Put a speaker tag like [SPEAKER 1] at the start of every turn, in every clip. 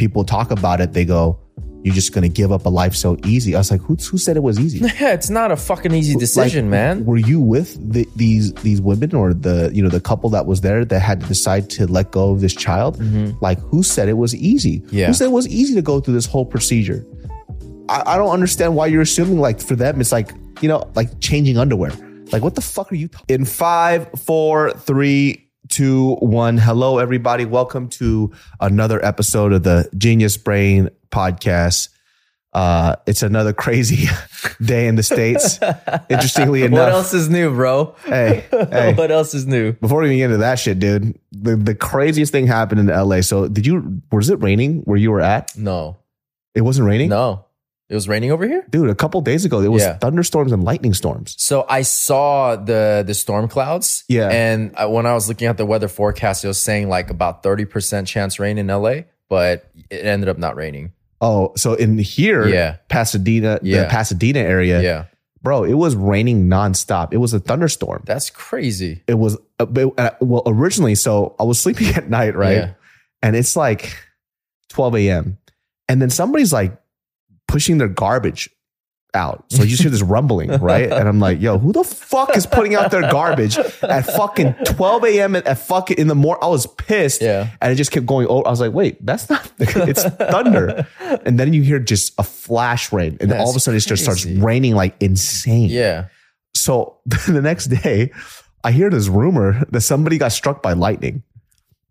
[SPEAKER 1] people talk about it, they go, "You're just gonna give up a life so easy." I was like, "Who who said it was easy?"
[SPEAKER 2] Yeah, it's not a fucking easy decision,
[SPEAKER 1] Like,
[SPEAKER 2] man.
[SPEAKER 1] Were you with the, these these women or the you know the couple that was there that had to decide to let go of this child? Like, who said it was easy?
[SPEAKER 2] Mm-hmm. Yeah.
[SPEAKER 1] Who said it was easy to go through this whole procedure? I, I don't understand why you're assuming like for them it's like you know like changing underwear. Like, what the fuck are you? Talking? In five, four, three, two, one. Hello, everybody. Welcome to another episode of the Genius Brain podcast. Uh, it's another crazy day in the states. Interestingly enough,
[SPEAKER 2] What else is new, bro?
[SPEAKER 1] Hey, hey.
[SPEAKER 2] what else is new?
[SPEAKER 1] Before we even get into that shit, dude, the, the craziest thing happened in LA. So, did you? Was it raining where you were at?
[SPEAKER 2] No,
[SPEAKER 1] It wasn't raining.
[SPEAKER 2] no. It was raining over here.
[SPEAKER 1] dude. A couple days ago, it was
[SPEAKER 2] Yeah.
[SPEAKER 1] thunderstorms and lightning storms.
[SPEAKER 2] So I saw the the storm clouds.
[SPEAKER 1] Yeah.
[SPEAKER 2] And I, when I was looking at the weather forecast, it was saying like about thirty percent chance rain in LA, but it ended up not raining.
[SPEAKER 1] Oh, so in here,
[SPEAKER 2] Yeah.
[SPEAKER 1] Pasadena, the
[SPEAKER 2] Yeah.
[SPEAKER 1] Pasadena area,
[SPEAKER 2] Yeah,
[SPEAKER 1] bro, it was raining nonstop. It was a thunderstorm.
[SPEAKER 2] that's crazy.
[SPEAKER 1] It was bit, uh, well originally. So I was sleeping at night, right?
[SPEAKER 2] Yeah.
[SPEAKER 1] And it's like 12 a.m. And then somebody's like pushing their garbage out. So you just hear this rumbling, right? And I'm like, yo, who the fuck is putting out their garbage at fucking 12 a.m. at, fucking in the morning? I was pissed.
[SPEAKER 2] Yeah.
[SPEAKER 1] And it just kept going over. I was like, wait, that's not, it's thunder. And then you hear just a flash rain. And all of a sudden it just starts raining like insane.
[SPEAKER 2] Yeah.
[SPEAKER 1] So the next day, I hear this rumor that somebody got struck by lightning.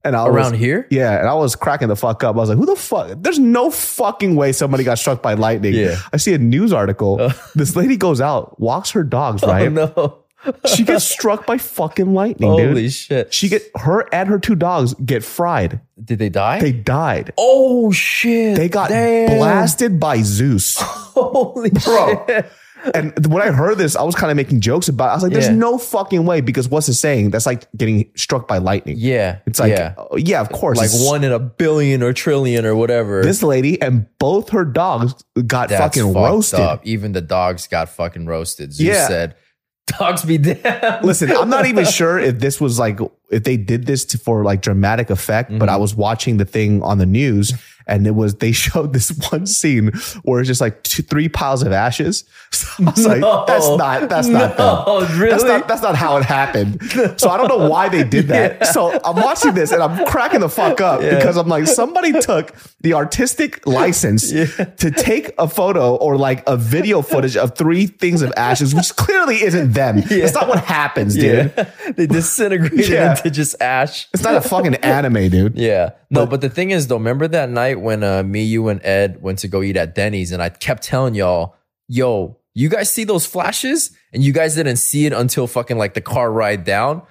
[SPEAKER 1] And I
[SPEAKER 2] Around
[SPEAKER 1] was,
[SPEAKER 2] here?
[SPEAKER 1] Yeah. And I was cracking the fuck up. I was like, who the fuck? There's no fucking way somebody got struck by lightning.
[SPEAKER 2] Yeah.
[SPEAKER 1] I see a news article. Uh. This lady goes out, walks her dogs, oh, right?
[SPEAKER 2] Oh no.
[SPEAKER 1] She gets struck by fucking lightning,
[SPEAKER 2] Holy
[SPEAKER 1] dude.
[SPEAKER 2] shit.
[SPEAKER 1] She get her and her two dogs get fried.
[SPEAKER 2] Did they die?
[SPEAKER 1] They died.
[SPEAKER 2] oh shit.
[SPEAKER 1] They got
[SPEAKER 2] Damn.
[SPEAKER 1] blasted by Zeus.
[SPEAKER 2] Holy
[SPEAKER 1] Bro.
[SPEAKER 2] shit.
[SPEAKER 1] And when I heard this, I was kind of making jokes about it. I was like, there's
[SPEAKER 2] Yeah.
[SPEAKER 1] no fucking way because what's it saying? That's like getting struck by lightning.
[SPEAKER 2] Yeah.
[SPEAKER 1] It's like,
[SPEAKER 2] yeah.
[SPEAKER 1] oh, yeah, of course.
[SPEAKER 2] like
[SPEAKER 1] It's-
[SPEAKER 2] one in a billion or trillion or whatever.
[SPEAKER 1] This lady and both her dogs got
[SPEAKER 2] That's
[SPEAKER 1] fucking roasted.
[SPEAKER 2] Up. Even the dogs got fucking roasted. Zeus
[SPEAKER 1] Yeah.
[SPEAKER 2] said, "Dogs be damned."
[SPEAKER 1] Listen, I'm not even sure if this was like if they did this to, for like dramatic effect, but I
[SPEAKER 2] Mm-hmm.
[SPEAKER 1] was watching the thing on the news and it was they showed this one scene where it's just like two, three piles of ashes. So I was like,
[SPEAKER 2] No.
[SPEAKER 1] that's not that's not
[SPEAKER 2] No,
[SPEAKER 1] them.
[SPEAKER 2] really?
[SPEAKER 1] That's not that's not how it happened. So I don't know why they did that. So I'm watching this and I'm cracking the fuck up because I'm like, somebody took the artistic license to take a photo or like a video footage of three things of ashes, which clearly isn't them. It's not what happens, dude.
[SPEAKER 2] Yeah. they disintegrated
[SPEAKER 1] Yeah.
[SPEAKER 2] into just ash.
[SPEAKER 1] It's not a fucking anime, dude.
[SPEAKER 2] Yeah. No, but, the thing is though, remember that night when uh, me, you, and Ed went to go eat at Denny's and I kept telling y'all, yo, you guys see those flashes? And you guys didn't see it until fucking like the car ride down.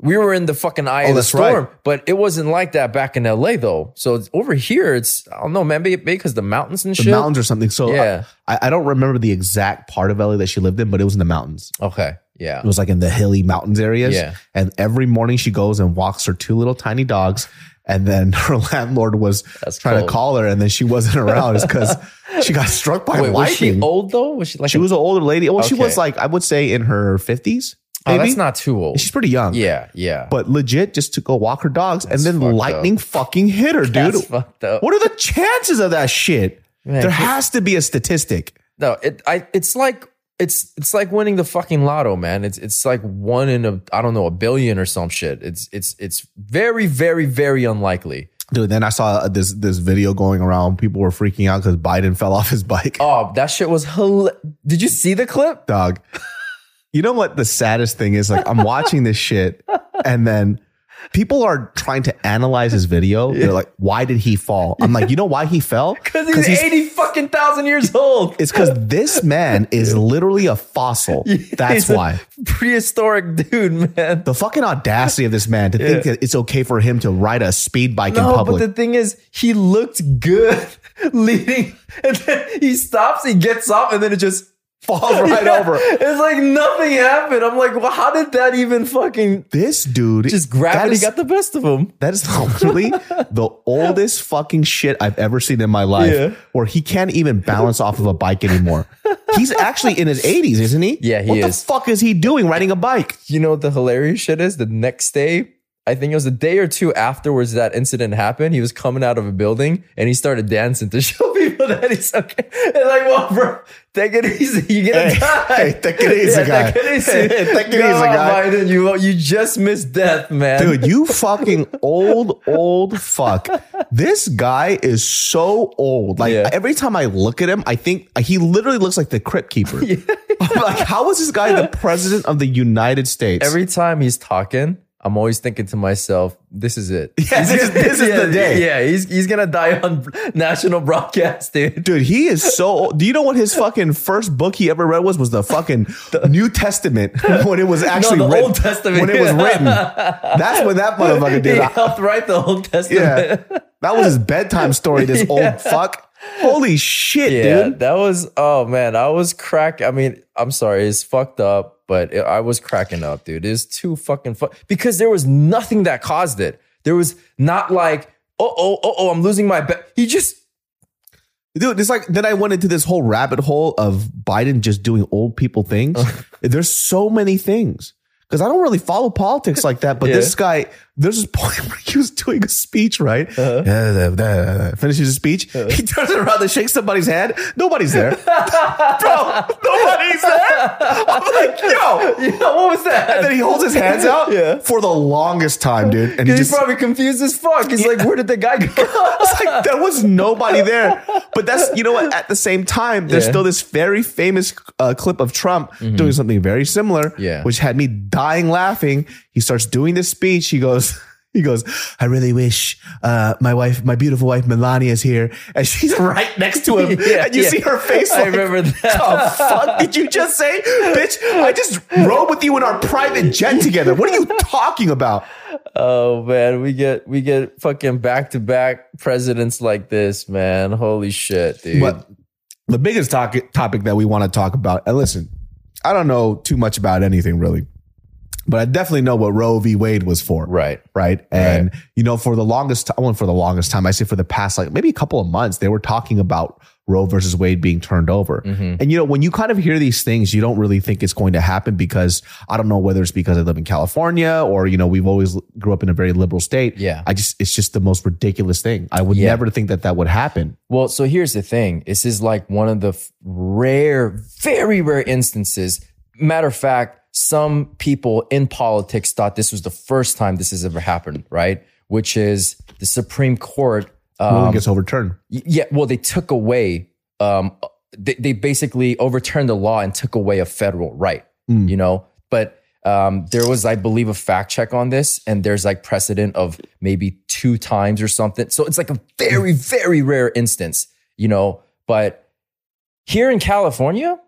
[SPEAKER 2] We were in the fucking eye
[SPEAKER 1] Oh,
[SPEAKER 2] of the
[SPEAKER 1] that's right.
[SPEAKER 2] storm, but it wasn't like that back in LA though. So it's, over here, it's, I don't know, man, maybe because the mountains and
[SPEAKER 1] The
[SPEAKER 2] shit.
[SPEAKER 1] mountains or something. So
[SPEAKER 2] Yeah.
[SPEAKER 1] I, I don't remember the exact part of LA that she lived in, but it was in the mountains.
[SPEAKER 2] Okay. Yeah.
[SPEAKER 1] It was like in the hilly mountains areas.
[SPEAKER 2] Yeah.
[SPEAKER 1] And every morning she goes and walks her two little tiny dogs. And then her landlord was
[SPEAKER 2] That's
[SPEAKER 1] trying
[SPEAKER 2] cold.
[SPEAKER 1] to call her, and then she wasn't around because she got struck by
[SPEAKER 2] Wait, was
[SPEAKER 1] lightning.
[SPEAKER 2] she old though? Was she like,
[SPEAKER 1] She
[SPEAKER 2] a-
[SPEAKER 1] was an older lady. Well, she was like I would say in her fifties.
[SPEAKER 2] oh, that's not too old.
[SPEAKER 1] She's pretty young.
[SPEAKER 2] Yeah. Yeah.
[SPEAKER 1] But legit, just to go walk her dogs,
[SPEAKER 2] That's
[SPEAKER 1] and then lightning fucking hit her, dude.
[SPEAKER 2] Up.
[SPEAKER 1] What are the chances of that shit?
[SPEAKER 2] Man,
[SPEAKER 1] there has to be a statistic.
[SPEAKER 2] No, it I it's like it's it's like winning the fucking lotto, man. It's it's like one in a I don't know a billion or some shit. It's it's it's very very very unlikely.
[SPEAKER 1] Dude, then I saw this this video going around. People were freaking out because Biden fell off his bike.
[SPEAKER 2] Oh, that shit was hila- Did you see the clip?
[SPEAKER 1] Dog. You know what the saddest thing is? Like I'm watching this shit, and then people are trying to analyze his video. They're like, "Why did he fall?" I'm like, "You know why he fell?
[SPEAKER 2] Because he's, eighty fucking thousand years old.
[SPEAKER 1] It's because this man is literally a fossil. That's
[SPEAKER 2] He's
[SPEAKER 1] why.
[SPEAKER 2] prehistoric dude, man.
[SPEAKER 1] The fucking audacity of this man to think that it's okay for him to ride a speed bike in
[SPEAKER 2] public. but the thing is, he looked good leading, and then he stops, he gets off, and then it just
[SPEAKER 1] Falls right
[SPEAKER 2] Yeah.
[SPEAKER 1] over.
[SPEAKER 2] It's like nothing happened. I'm like, well, how did that even fucking
[SPEAKER 1] This dude,
[SPEAKER 2] just gravity
[SPEAKER 1] is-
[SPEAKER 2] got the best of him?
[SPEAKER 1] That is literally the oldest fucking shit I've ever seen in my life.
[SPEAKER 2] Yeah.
[SPEAKER 1] Where he can't even balance off of a bike anymore. He's actually in his 80s, isn't he?
[SPEAKER 2] Yeah, he
[SPEAKER 1] what
[SPEAKER 2] is.
[SPEAKER 1] the fuck is he doing riding a bike?
[SPEAKER 2] You know what the hilarious shit is? The next day, I think it was a day or two afterwards that incident happened. He was coming out of a building and he started dancing to show people that he's okay. And like, well, bro, take it easy. You're gonna
[SPEAKER 1] Hey,
[SPEAKER 2] die.
[SPEAKER 1] hey, take it easy, guy.
[SPEAKER 2] Take it easy.
[SPEAKER 1] Hey, take it easy,
[SPEAKER 2] No,
[SPEAKER 1] guy.
[SPEAKER 2] Biden, you, you just missed death, man.
[SPEAKER 1] Dude, you fucking old, old fuck. This guy is so old. Like
[SPEAKER 2] Yeah.
[SPEAKER 1] every time I look at him, I think he literally looks like the crypt keeper. I'm like, how is this guy the president of the United States?
[SPEAKER 2] Every time he's talking, I'm always thinking to myself, this is it.
[SPEAKER 1] Yeah, this-
[SPEAKER 2] gonna-
[SPEAKER 1] this is
[SPEAKER 2] yeah,
[SPEAKER 1] the day.
[SPEAKER 2] Yeah, he's, he's gonna die on national broadcast, dude.
[SPEAKER 1] Dude, he is so old. Do you know what his fucking first book he ever read was? Was the fucking New Testament when it was actually
[SPEAKER 2] the
[SPEAKER 1] written.
[SPEAKER 2] Old Testament.
[SPEAKER 1] When it was written. That's when that motherfucker did
[SPEAKER 2] He helped write the Old Testament.
[SPEAKER 1] Yeah. That was his bedtime story, this
[SPEAKER 2] Yeah.
[SPEAKER 1] old fuck. Holy shit,
[SPEAKER 2] Yeah,
[SPEAKER 1] dude.
[SPEAKER 2] that was oh man, I was crack. I mean, I'm sorry, it's fucked up, but it, I was cracking up, dude. It's too fucking fu- because there was nothing that caused it. There was not like, oh oh oh oh, I'm losing my bet. He just
[SPEAKER 1] Dude, it's like then I went into this whole rabbit hole of Biden just doing old people things. There's so many things. Because I don't really follow politics like that, but
[SPEAKER 2] Yeah.
[SPEAKER 1] this guy, there's this point where he was doing a speech, right?
[SPEAKER 2] Uh-huh.
[SPEAKER 1] Uh, uh, uh, finishes his speech. He turns around to shake somebody's hand. Nobody's there. Bro, nobody's there. I'm like, yo.
[SPEAKER 2] yeah, what was that?
[SPEAKER 1] And then he holds his hands out
[SPEAKER 2] Yeah.
[SPEAKER 1] for the longest time, dude. And
[SPEAKER 2] He's
[SPEAKER 1] just,
[SPEAKER 2] probably confused as fuck. He's like, where did the guy go?
[SPEAKER 1] It's like there was nobody there. But that's you know what. At the same time, there's
[SPEAKER 2] Yeah.
[SPEAKER 1] still this very famous uh, clip of Trump doing something very similar,
[SPEAKER 2] Yeah.
[SPEAKER 1] which had me dying laughing. He starts doing this speech. He goes. He goes, I really wish uh, my wife, my beautiful wife Melania is here, and she's right next to him,
[SPEAKER 2] Yeah,
[SPEAKER 1] and you
[SPEAKER 2] yeah.
[SPEAKER 1] see her face.
[SPEAKER 2] I
[SPEAKER 1] like,
[SPEAKER 2] remember that.
[SPEAKER 1] The fuck did you just say, bitch? I just rode with you in our private jet together. What are you talking about?
[SPEAKER 2] Oh man, we get we get fucking back to back presidents like this, man. Holy shit, dude.
[SPEAKER 1] But the biggest topic that we want to talk about, and listen, I don't know too much about anything really, but I definitely know what Roe v. Wade was for.
[SPEAKER 2] right.
[SPEAKER 1] Right. And, you know, for the longest time, well, for the longest time, I say for the past, like maybe a couple of months, they were talking about Roe versus Wade being turned over.
[SPEAKER 2] Mm-hmm.
[SPEAKER 1] And, you know, when you kind of hear these things, you don't really think it's going to happen because I don't know whether it's because I live in California or, you know, we've always grew up in a very liberal state.
[SPEAKER 2] Yeah.
[SPEAKER 1] I just, it's just the most ridiculous thing. I would
[SPEAKER 2] Yeah.
[SPEAKER 1] never think that that would happen.
[SPEAKER 2] Well, so here's the thing. This is like one of the rare, very rare instances. Matter of fact, some people in politics thought this was the first time this has ever happened, right? Which is the Supreme Court.
[SPEAKER 1] Ruling
[SPEAKER 2] Um,
[SPEAKER 1] gets overturned.
[SPEAKER 2] yeah, well, they took away, um, they, they basically overturned the law and took away a federal right,
[SPEAKER 1] Mm.
[SPEAKER 2] you know? But um, there was, I believe, a fact check on this, and there's like precedent of maybe two times or something. So it's like a very, very rare instance, you know? But here in California,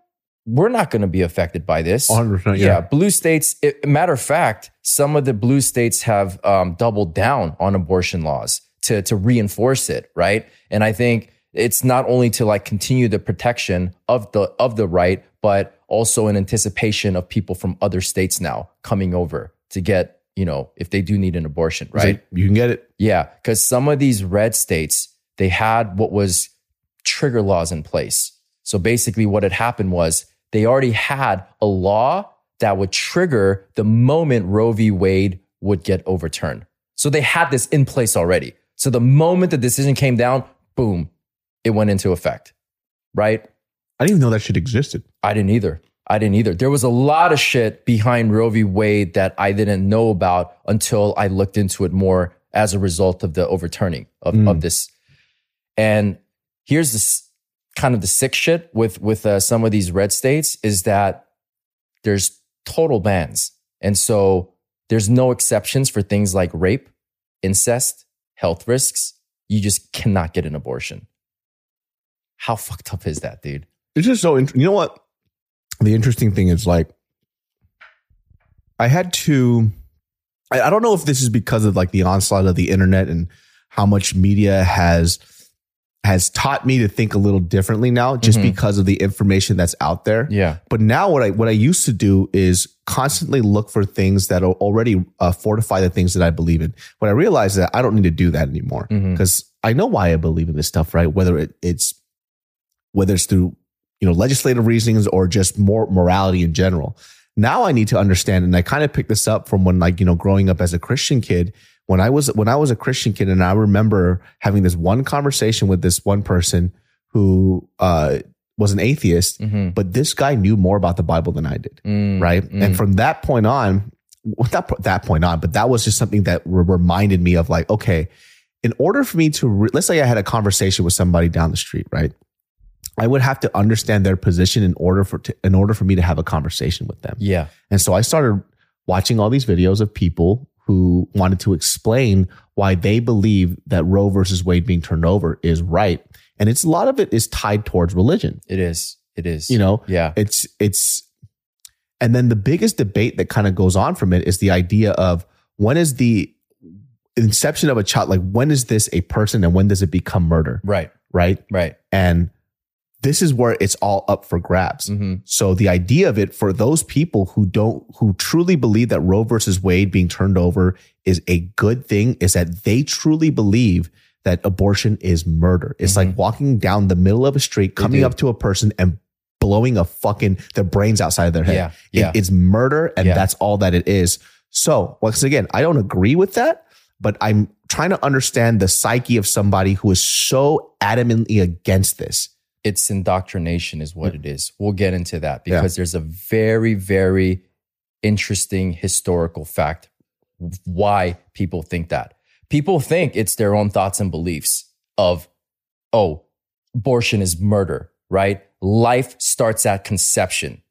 [SPEAKER 2] we're not going to be affected by this.
[SPEAKER 1] 100%.
[SPEAKER 2] Yeah,
[SPEAKER 1] Yeah.
[SPEAKER 2] blue states. It, matter of fact, some of the blue states have um, doubled down on abortion laws to to reinforce it, right? And I think it's not only to like continue the protection of the of the right, but also in anticipation of people from other states now coming over to get, you know, if they do need an abortion, right?
[SPEAKER 1] you can get it.
[SPEAKER 2] Yeah, because some of these red states, they had what was trigger laws in place. So basically, what had happened was they already had a law that would trigger the moment Roe v. Wade would get overturned. So they had this in place already. So the moment the decision came down, boom, it went into effect, right?
[SPEAKER 1] I didn't even know that shit existed.
[SPEAKER 2] I didn't either. I didn't either. There was a lot of shit behind Roe v. Wade that I didn't know about until I looked into it more as a result of the overturning of,
[SPEAKER 1] Mm.
[SPEAKER 2] of this. And here's this kind of the sick shit with with uh, some of these red states is that there's total bans, and so there's no exceptions for things like rape, incest, health risks. You just cannot get an abortion. How fucked up is that, dude?
[SPEAKER 1] It's just so, you know what? The interesting thing is like, I had to, I, I don't know if this is because of like the onslaught of the internet and how much media has, has taught me to think a little differently now just
[SPEAKER 2] Mhm.
[SPEAKER 1] because of the information that's out there.
[SPEAKER 2] Yeah.
[SPEAKER 1] But now what I what I used to do is constantly look for things that already uh, fortify the things that I believe in. What I realized that I don't need to do that anymore because I know why I believe in this stuff, right? Whether it, it's whether it's through you know legislative reasons or just more morality in general. Now I need to understand, and I kind of picked this up from when like you know growing up as a Christian kid. When I was when I was a Christian kid, and I remember having this one conversation with this one person who uh, was an atheist,
[SPEAKER 2] Mm-hmm.
[SPEAKER 1] but this guy knew more about the Bible than I did, right? And from that point on, well, not that point on, but that was just something that re- reminded me of like, okay, in order for me to, re- let's say I had a conversation with somebody down the street, right? I would have to understand their position in order for to, in order for me to have a conversation with them.
[SPEAKER 2] Yeah.
[SPEAKER 1] And so I started watching all these videos of people who wanted to explain why they believe that Roe versus Wade being turned over is right. And it's a lot of it is tied towards religion.
[SPEAKER 2] It is. It is.
[SPEAKER 1] You know,
[SPEAKER 2] Yeah.
[SPEAKER 1] it's it's and then the biggest debate that kind of goes on from it is the idea of when is the inception of a child like when is this a person and when does it become murder
[SPEAKER 2] Right.
[SPEAKER 1] right
[SPEAKER 2] Right.
[SPEAKER 1] and this is where it's all up for grabs
[SPEAKER 2] Mm-hmm.
[SPEAKER 1] so the idea of it for those people who don't who truly believe that Roe versus Wade being turned over is a good thing is that they truly believe that abortion is murder. It's like walking down the middle of a street, coming up to a person and blowing a fucking their brains outside of their head.
[SPEAKER 2] Yeah,
[SPEAKER 1] It- it's murder and
[SPEAKER 2] Yeah.
[SPEAKER 1] that's all that it is. So once again, I don't agree with that, but I'm trying to understand the psyche of somebody who is so adamantly against this.
[SPEAKER 2] It's indoctrination, is what mm. it is. We'll get into that
[SPEAKER 1] Yeah.
[SPEAKER 2] because there's a very, very interesting historical fact why people think that. People think it's their own thoughts and beliefs of, oh, abortion is murder, right? Life starts at conception.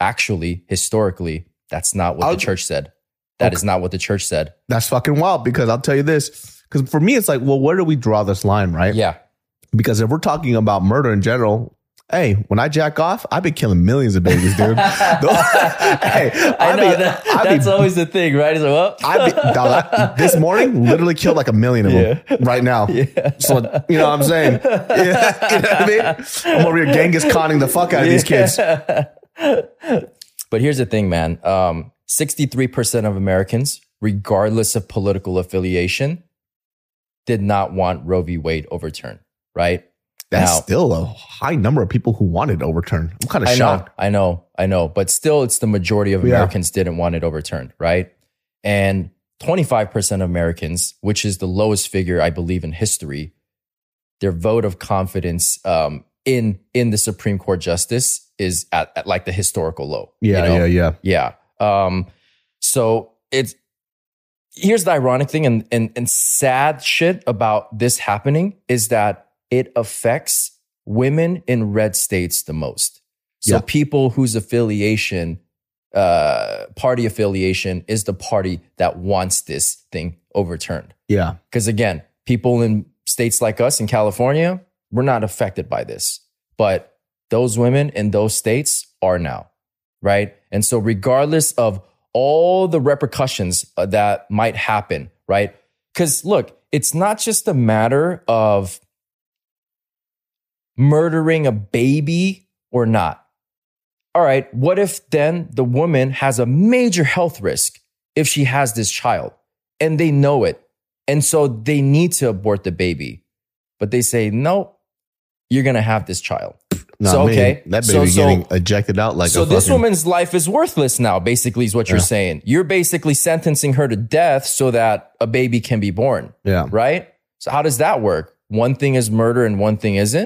[SPEAKER 2] Actually, historically, that's not what
[SPEAKER 1] I'll-
[SPEAKER 2] the church said. That is not what the church said.
[SPEAKER 1] That's fucking wild because I'll tell you this. Because for me, it's like, well, where do we draw this line, right?
[SPEAKER 2] Yeah.
[SPEAKER 1] Because if we're talking about murder in general, hey, when I jack off, I've been killing millions of babies, dude. hey,
[SPEAKER 2] I know
[SPEAKER 1] be-
[SPEAKER 2] that,
[SPEAKER 1] I be-
[SPEAKER 2] that's always the thing, right? So, well,
[SPEAKER 1] I be, dog, I- this morning literally killed like a million of them right now. Yeah. So you know what I'm saying? Yeah, you know what I mean? I'm over here Genghis conning the fuck out of these kids.
[SPEAKER 2] But here's the thing, man. Um, 63% of Americans, regardless of political affiliation, did not want Roe v. Wade overturned, right?
[SPEAKER 1] That's
[SPEAKER 2] Now-
[SPEAKER 1] still a high number of people who wanted overturned. I'm kind of
[SPEAKER 2] I know,
[SPEAKER 1] shocked.
[SPEAKER 2] I know, I know. But still, it's the majority of
[SPEAKER 1] Yeah.
[SPEAKER 2] Americans didn't want it overturned, right? And 25% of Americans, which is the lowest figure, I believe, in history, their vote of confidence um, in in the Supreme Court justice is at, at like the historical low. you
[SPEAKER 1] Yeah,
[SPEAKER 2] know?
[SPEAKER 1] yeah, yeah.
[SPEAKER 2] Yeah. Um, so it's here's the ironic thing and, and and sad shit about this happening is that it affects women in red states the most. So
[SPEAKER 1] Yeah.
[SPEAKER 2] people whose affiliation, uh, party affiliation is the party that wants this thing overturned.
[SPEAKER 1] Yeah.
[SPEAKER 2] Because again, people in states like us in California, we're not affected by this. But those women in those states are now, right? And so, regardless of all the repercussions uh, that might happen, right? Because look, it's not just a matter of murdering a baby or not. All right, what if then the woman has a major health risk if she has this child and they know it? And so they need to abort the baby, but they say, no, you're going to have this child.
[SPEAKER 1] No,
[SPEAKER 2] So,
[SPEAKER 1] man,
[SPEAKER 2] okay.
[SPEAKER 1] that baby
[SPEAKER 2] so-
[SPEAKER 1] getting ejected out like a
[SPEAKER 2] so
[SPEAKER 1] this
[SPEAKER 2] woman's life is worthless now, basically, is what you're
[SPEAKER 1] Yeah.
[SPEAKER 2] saying. You're basically sentencing her to death so that a baby can be born,
[SPEAKER 1] Yeah.
[SPEAKER 2] right? So how does that work? One thing is murder and one thing isn't.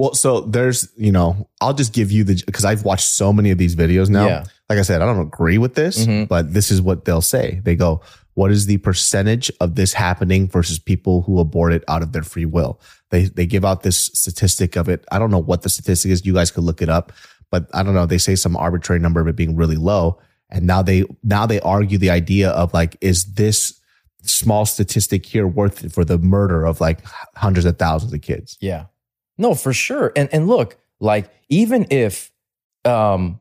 [SPEAKER 1] Well, so there's, you know, I'll just give you the because I've watched so many of these videos now.
[SPEAKER 2] Yeah.
[SPEAKER 1] Like I said, I don't agree with this,
[SPEAKER 2] Mhm.
[SPEAKER 1] but this is what they'll say. They go, "What is the percentage of this happening versus people who abort it out of their free will?" They they give out this statistic of it. I don't know what the statistic is. You guys could look it up, but I don't know. They say some arbitrary number of it being really low, and now they now they argue the idea of like, is this small statistic here worth it for the murder of like hundreds of thousands of kids?
[SPEAKER 2] Yeah. No, for sure. And and look, like even if um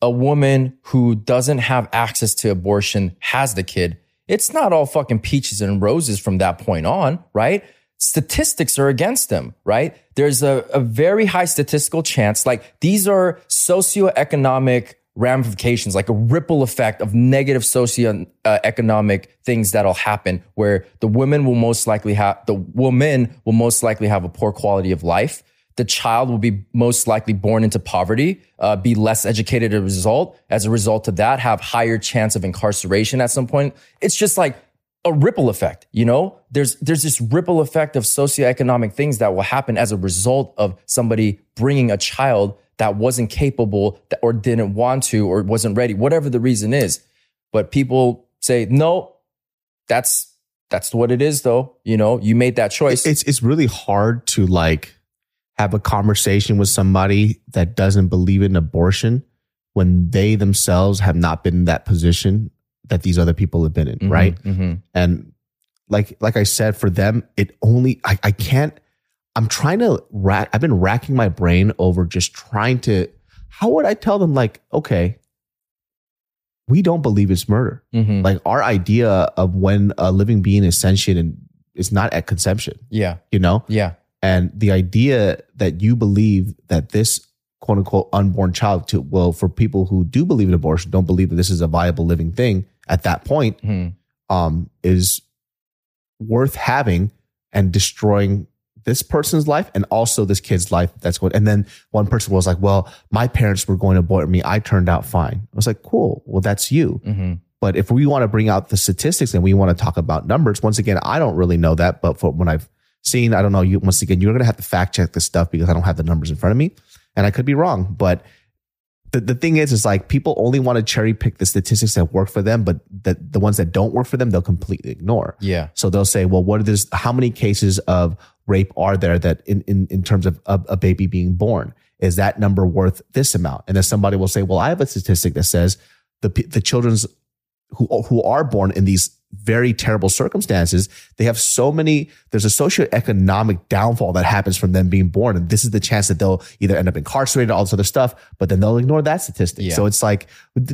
[SPEAKER 2] a woman who doesn't have access to abortion has the kid, It's not all fucking peaches and roses from that point on, right? Statistics are against them, right? There's a, a very high statistical chance. Like these are socioeconomic ramifications, like a ripple effect of negative socioeconomic things that'll happen where the women will most likely have, the woman will most likely have a poor quality of life. The child will be most likely born into poverty, uh, be less educated as a result. As a result of that, have higher chance of incarceration at some point. It's just like a ripple effect, you know? There's there's this ripple effect of socioeconomic things that will happen as a result of somebody bringing a child that wasn't capable that, or didn't want to or wasn't ready, whatever the reason is. But people say, "No, that's that's what it is though." You know, you made that choice.
[SPEAKER 1] It's it's really hard to like have a conversation with somebody that doesn't believe in abortion when they themselves have not been in that position that these other people have been in,
[SPEAKER 2] Mhm,
[SPEAKER 1] right?
[SPEAKER 2] mhm.
[SPEAKER 1] And like like I said, for them, it only I, I can't. I'm trying to rack. I've been racking my brain over just trying to. How would I tell them like, okay, we don't believe it's murder.
[SPEAKER 2] Mhm.
[SPEAKER 1] Like our idea of when a living being is sentient and is not at conception.
[SPEAKER 2] Yeah.
[SPEAKER 1] You know.
[SPEAKER 2] Yeah.
[SPEAKER 1] And the idea that you believe that this quote unquote unborn child to well for people who do believe in abortion don't believe that this is a viable living thing at that point
[SPEAKER 2] Mhm.
[SPEAKER 1] um, is worth having and destroying this person's life and also this kid's life that's going and then one person was like well my parents were going to abort me. I turned out fine. I was like cool. Well that's you.
[SPEAKER 2] Mhm.
[SPEAKER 1] but if we want to bring out the statistics and we want to talk about numbers once again i don't really know that but for when i've seen i don't know. You once again you're going to have to fact check this stuff because i don't have the numbers in front of me and i could be wrong but the, the thing is, is like people only want to cherry pick the statistics that work for them, but the, the ones that don't work for them, they'll completely ignore.
[SPEAKER 2] Yeah.
[SPEAKER 1] So they'll say, well, what are this, how many cases of rape are there that in, in, in terms of a, a baby being born? Is that number worth this amount? And then somebody will say, well, I have a statistic that says the, the children's who, who are born in these very terrible circumstances, they have so many, there's a socioeconomic downfall that happens from them being born. And this is the chance that they'll either end up incarcerated, all this other stuff, but then they'll ignore that statistic.
[SPEAKER 2] Yeah.
[SPEAKER 1] So it's like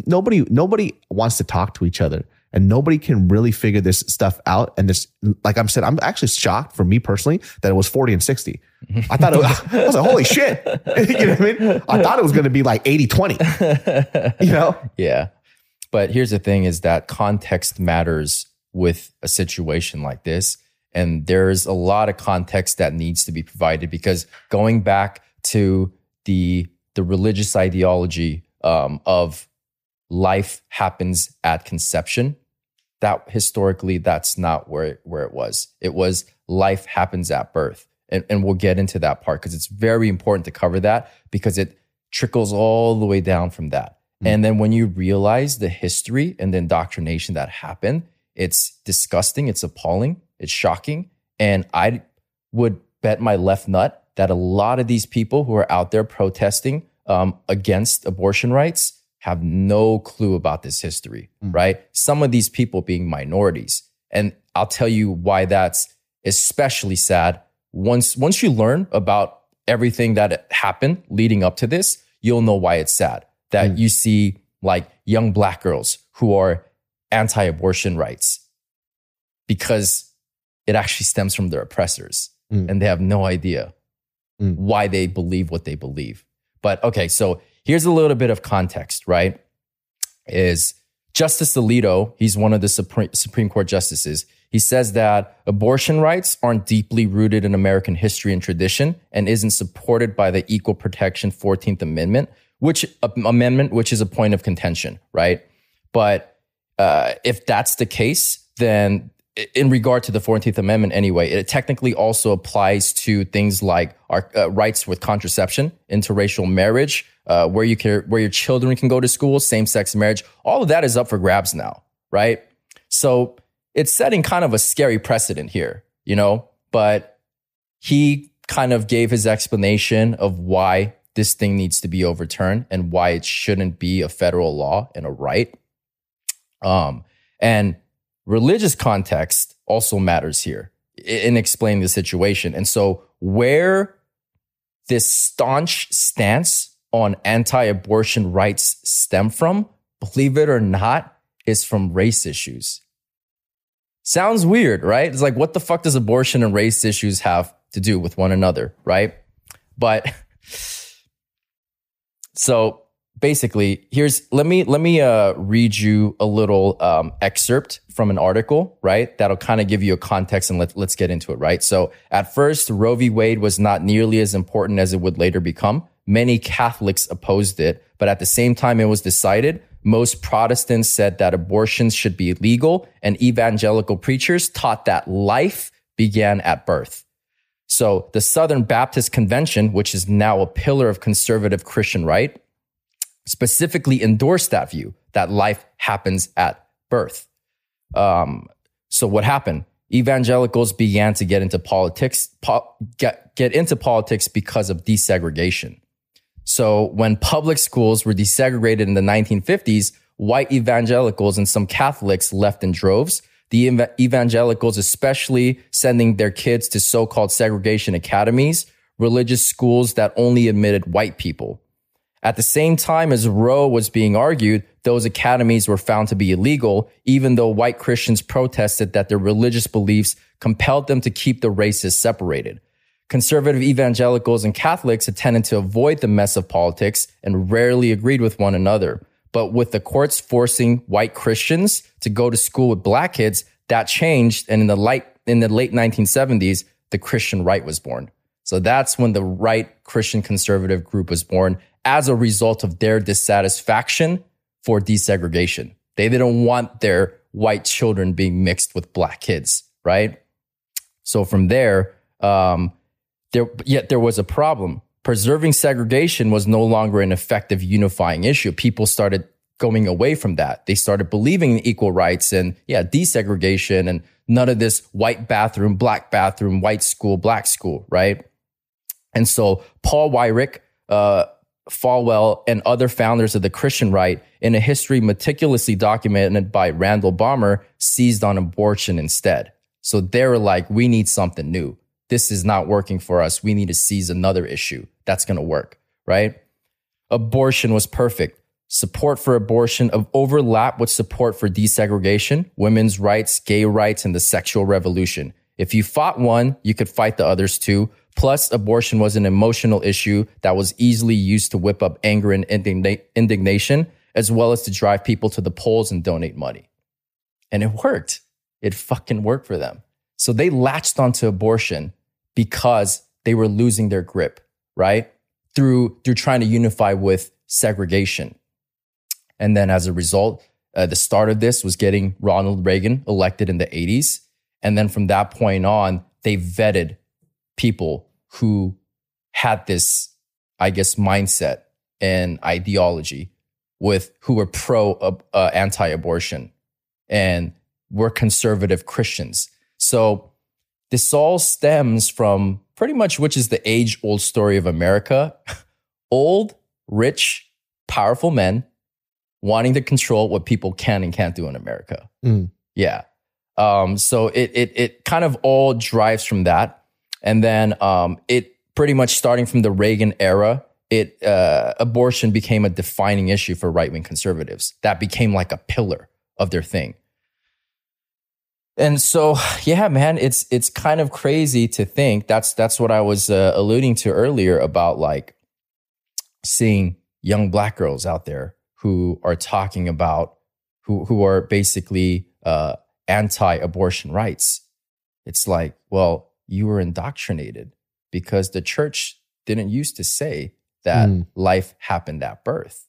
[SPEAKER 1] nobody, nobody wants to talk to each other and nobody can really figure this stuff out. And this, like I'm said, I'm actually shocked for me personally that it was 40 and 60. I thought it was, I was like, holy shit. you know what I mean? I thought it was going to be like 80, 20, you know?
[SPEAKER 2] Yeah. But here's the thing is that context matters with a situation like this. And there's a lot of context that needs to be provided because going back to the the religious ideology um, of life happens at conception, that historically that's not where it, where it was. It was life happens at birth, and, and we'll get into that part because it's very important to cover that because it trickles all the way down from that. And then when you realize the history and the indoctrination that happened, it's disgusting, it's appalling, it's shocking. And I would bet my left nut that a lot of these people who are out there protesting um, against abortion rights have no clue about this history, right? Some of these people being minorities. And I'll tell you why that's especially sad. Once, once you learn about everything that happened leading up to this, you'll know why it's sad that you see like young black girls who are anti-abortion rights because it actually stems from their oppressors
[SPEAKER 1] Mm.
[SPEAKER 2] and they have no idea
[SPEAKER 1] Mm.
[SPEAKER 2] why they believe what they believe. But okay, so here's a little bit of context, right? Is Justice Alito, he's one of the Supreme, Supreme Court justices. He says that abortion rights aren't deeply rooted in American history and tradition and isn't supported by the Equal Protection 14th Amendment, which uh, amendment, which is a point of contention, right? But uh, if that's the case, then in regard to the 14th Amendment anyway, it technically also applies to things like our uh, rights with contraception, interracial marriage, uh, where you can, where your children can go to school, same sex marriage. All of that is up for grabs now, right? So it's setting kind of a scary precedent here, you know, but he kind of gave his explanation of why this thing needs to be overturned and why it shouldn't be a federal law and a right. Um, and religious context also matters here in explaining the situation. And so where this staunch stance on anti-abortion rights stem from, believe it or not, is from race issues. Sounds weird, right? It's like, what the fuck does abortion and race issues have to do with one another, right? But so basically, here's let me let me uh, read you a little um, excerpt from an article, right? That'll kind of give you a context, and let, let's get into it, right? So at first, Roe v. Wade was not nearly as important as it would later become. Many Catholics opposed it, but at the same time, it was decided. Most Protestants said that abortions should be legal, and evangelical preachers taught that life began at birth. So the Southern Baptist Convention, which is now a pillar of conservative Christian right, specifically endorsed that view that life happens at birth. Um, so what happened? Evangelicals began to get into politics, po- get, get into politics because of desegregation. So when public schools were desegregated in the 1950s, white evangelicals and some Catholics left in droves. The ev- evangelicals, especially sending their kids to so-called segregation academies, religious schools that only admitted white people. At the same time as Roe was being argued, those academies were found to be illegal, even though white Christians protested that their religious beliefs compelled them to keep the races separated. Conservative evangelicals and Catholics had tended to avoid the mess of politics and rarely agreed with one another. But with the courts forcing white Christians to go to school with black kids, that changed. And in the light, in the late 1970s, the Christian right was born. So that's when the right Christian conservative group was born as a result of their dissatisfaction for desegregation. They didn't want their white children being mixed with black kids, right? So from there, um, there, yet there was a problem. Preserving segregation was no longer an effective unifying issue. People started going away from that. They started believing in equal rights and yeah, desegregation and none of this white bathroom, black bathroom, white school, black school, right? And so Paul Weyrich, uh, Falwell, and other founders of the Christian right in a history meticulously documented by Randall Balmer seized on abortion instead. So they were like, we need something new. This is not working for us. We need to seize another issue that's going to work, right? Abortion was perfect. Support for abortion of overlap with support for desegregation, women's rights, gay rights, and the sexual revolution. If you fought one, you could fight the others too. Plus, abortion was an emotional issue that was easily used to whip up anger and indigna- indignation, as well as to drive people to the polls and donate money. And it worked. It fucking worked for them. So they latched onto abortion because they were losing their grip, right? Through, through trying to unify with segregation. And then as a result, uh, the start of this was getting Ronald Reagan elected in the 80s. And then from that point on, they vetted people who had this, I guess, mindset and ideology with who were pro uh, uh, anti-abortion and were conservative Christians. So this all stems from pretty much which is the age old story of America. old, rich, powerful men wanting to control what people can and can't do in America.
[SPEAKER 1] Mm.
[SPEAKER 2] Yeah. Um, so it, it, it kind of all drives from that. And then, um, it pretty much starting from the Reagan era, it, uh, abortion became a defining issue for right wing conservatives. That became like a pillar of their thing. And so, yeah, man, it's, it's kind of crazy to think that's, that's what I was uh, alluding to earlier about like seeing young black girls out there who are talking about, who, who are basically, uh, anti-abortion rights. It's like, well, you were indoctrinated because the church didn't used to say that
[SPEAKER 1] Mm.
[SPEAKER 2] life happened at birth.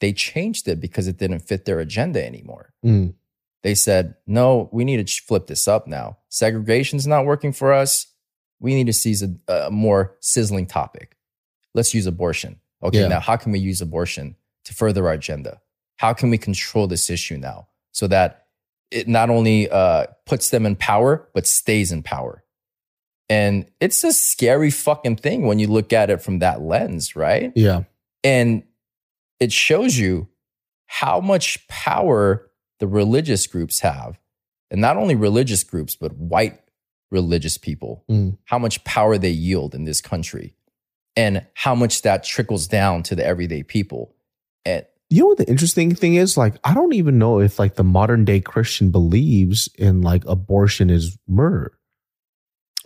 [SPEAKER 2] They changed it because it didn't fit their agenda anymore.
[SPEAKER 1] Mm.
[SPEAKER 2] They said, no, we need to flip this up now. Segregation's not working for us. We need to seize a, a more sizzling topic. Let's use abortion. Okay,
[SPEAKER 1] Yeah.
[SPEAKER 2] now how can we use abortion to further our agenda? How can we control this issue now so that it not only uh, puts them in power, but stays in power? And it's a scary fucking thing when you look at it from that lens, right?
[SPEAKER 1] Yeah.
[SPEAKER 2] And it shows you how much power the religious groups have. And not only religious groups, but white religious people,
[SPEAKER 1] Mm.
[SPEAKER 2] how much power they yield in this country and how much that trickles down to the everyday people. And
[SPEAKER 1] You know what the interesting thing is? Like, I don't even know if like the modern day Christian believes in like abortion is murder.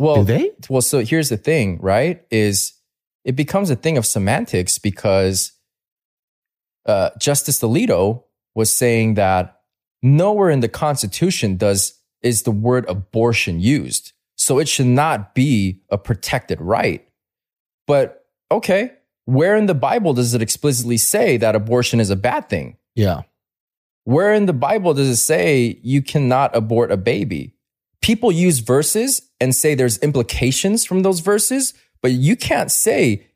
[SPEAKER 2] Well,
[SPEAKER 1] Do they?
[SPEAKER 2] Well, so here's the thing, right? Is it becomes a thing of semantics because uh, Justice Alito was saying that nowhere in the Constitution does is the word abortion used, so it should not be a protected right. But okay, where in the Bible does it explicitly say that abortion is a bad thing?
[SPEAKER 1] Yeah.
[SPEAKER 2] Where in the Bible does it say you cannot abort a baby? People use verses and say there's implications from those verses, but you can't say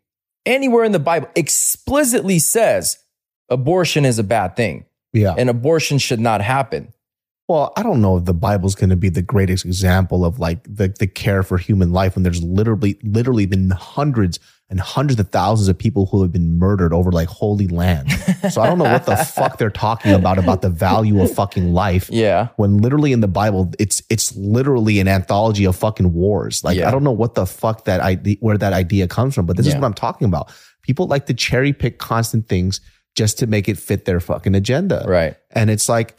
[SPEAKER 2] anywhere in the Bible explicitly says abortion is a bad thing
[SPEAKER 1] Yeah.
[SPEAKER 2] and abortion should not happen.
[SPEAKER 1] Well, I don't know if the Bible's going to be the greatest example of like the, the care for human life when there's literally, literally been hundreds and hundreds of thousands of people who have been murdered over like holy land. So I don't know what the fuck they're talking about, about the value of fucking life.
[SPEAKER 2] Yeah.
[SPEAKER 1] When literally in the Bible, it's, it's literally an anthology of fucking wars. Like,
[SPEAKER 2] Yeah.
[SPEAKER 1] I don't know what the fuck that idea, where that idea comes from, but this is what I'm talking about. People like to cherry pick constant things just to make it fit their fucking agenda.
[SPEAKER 2] Right.
[SPEAKER 1] And it's like,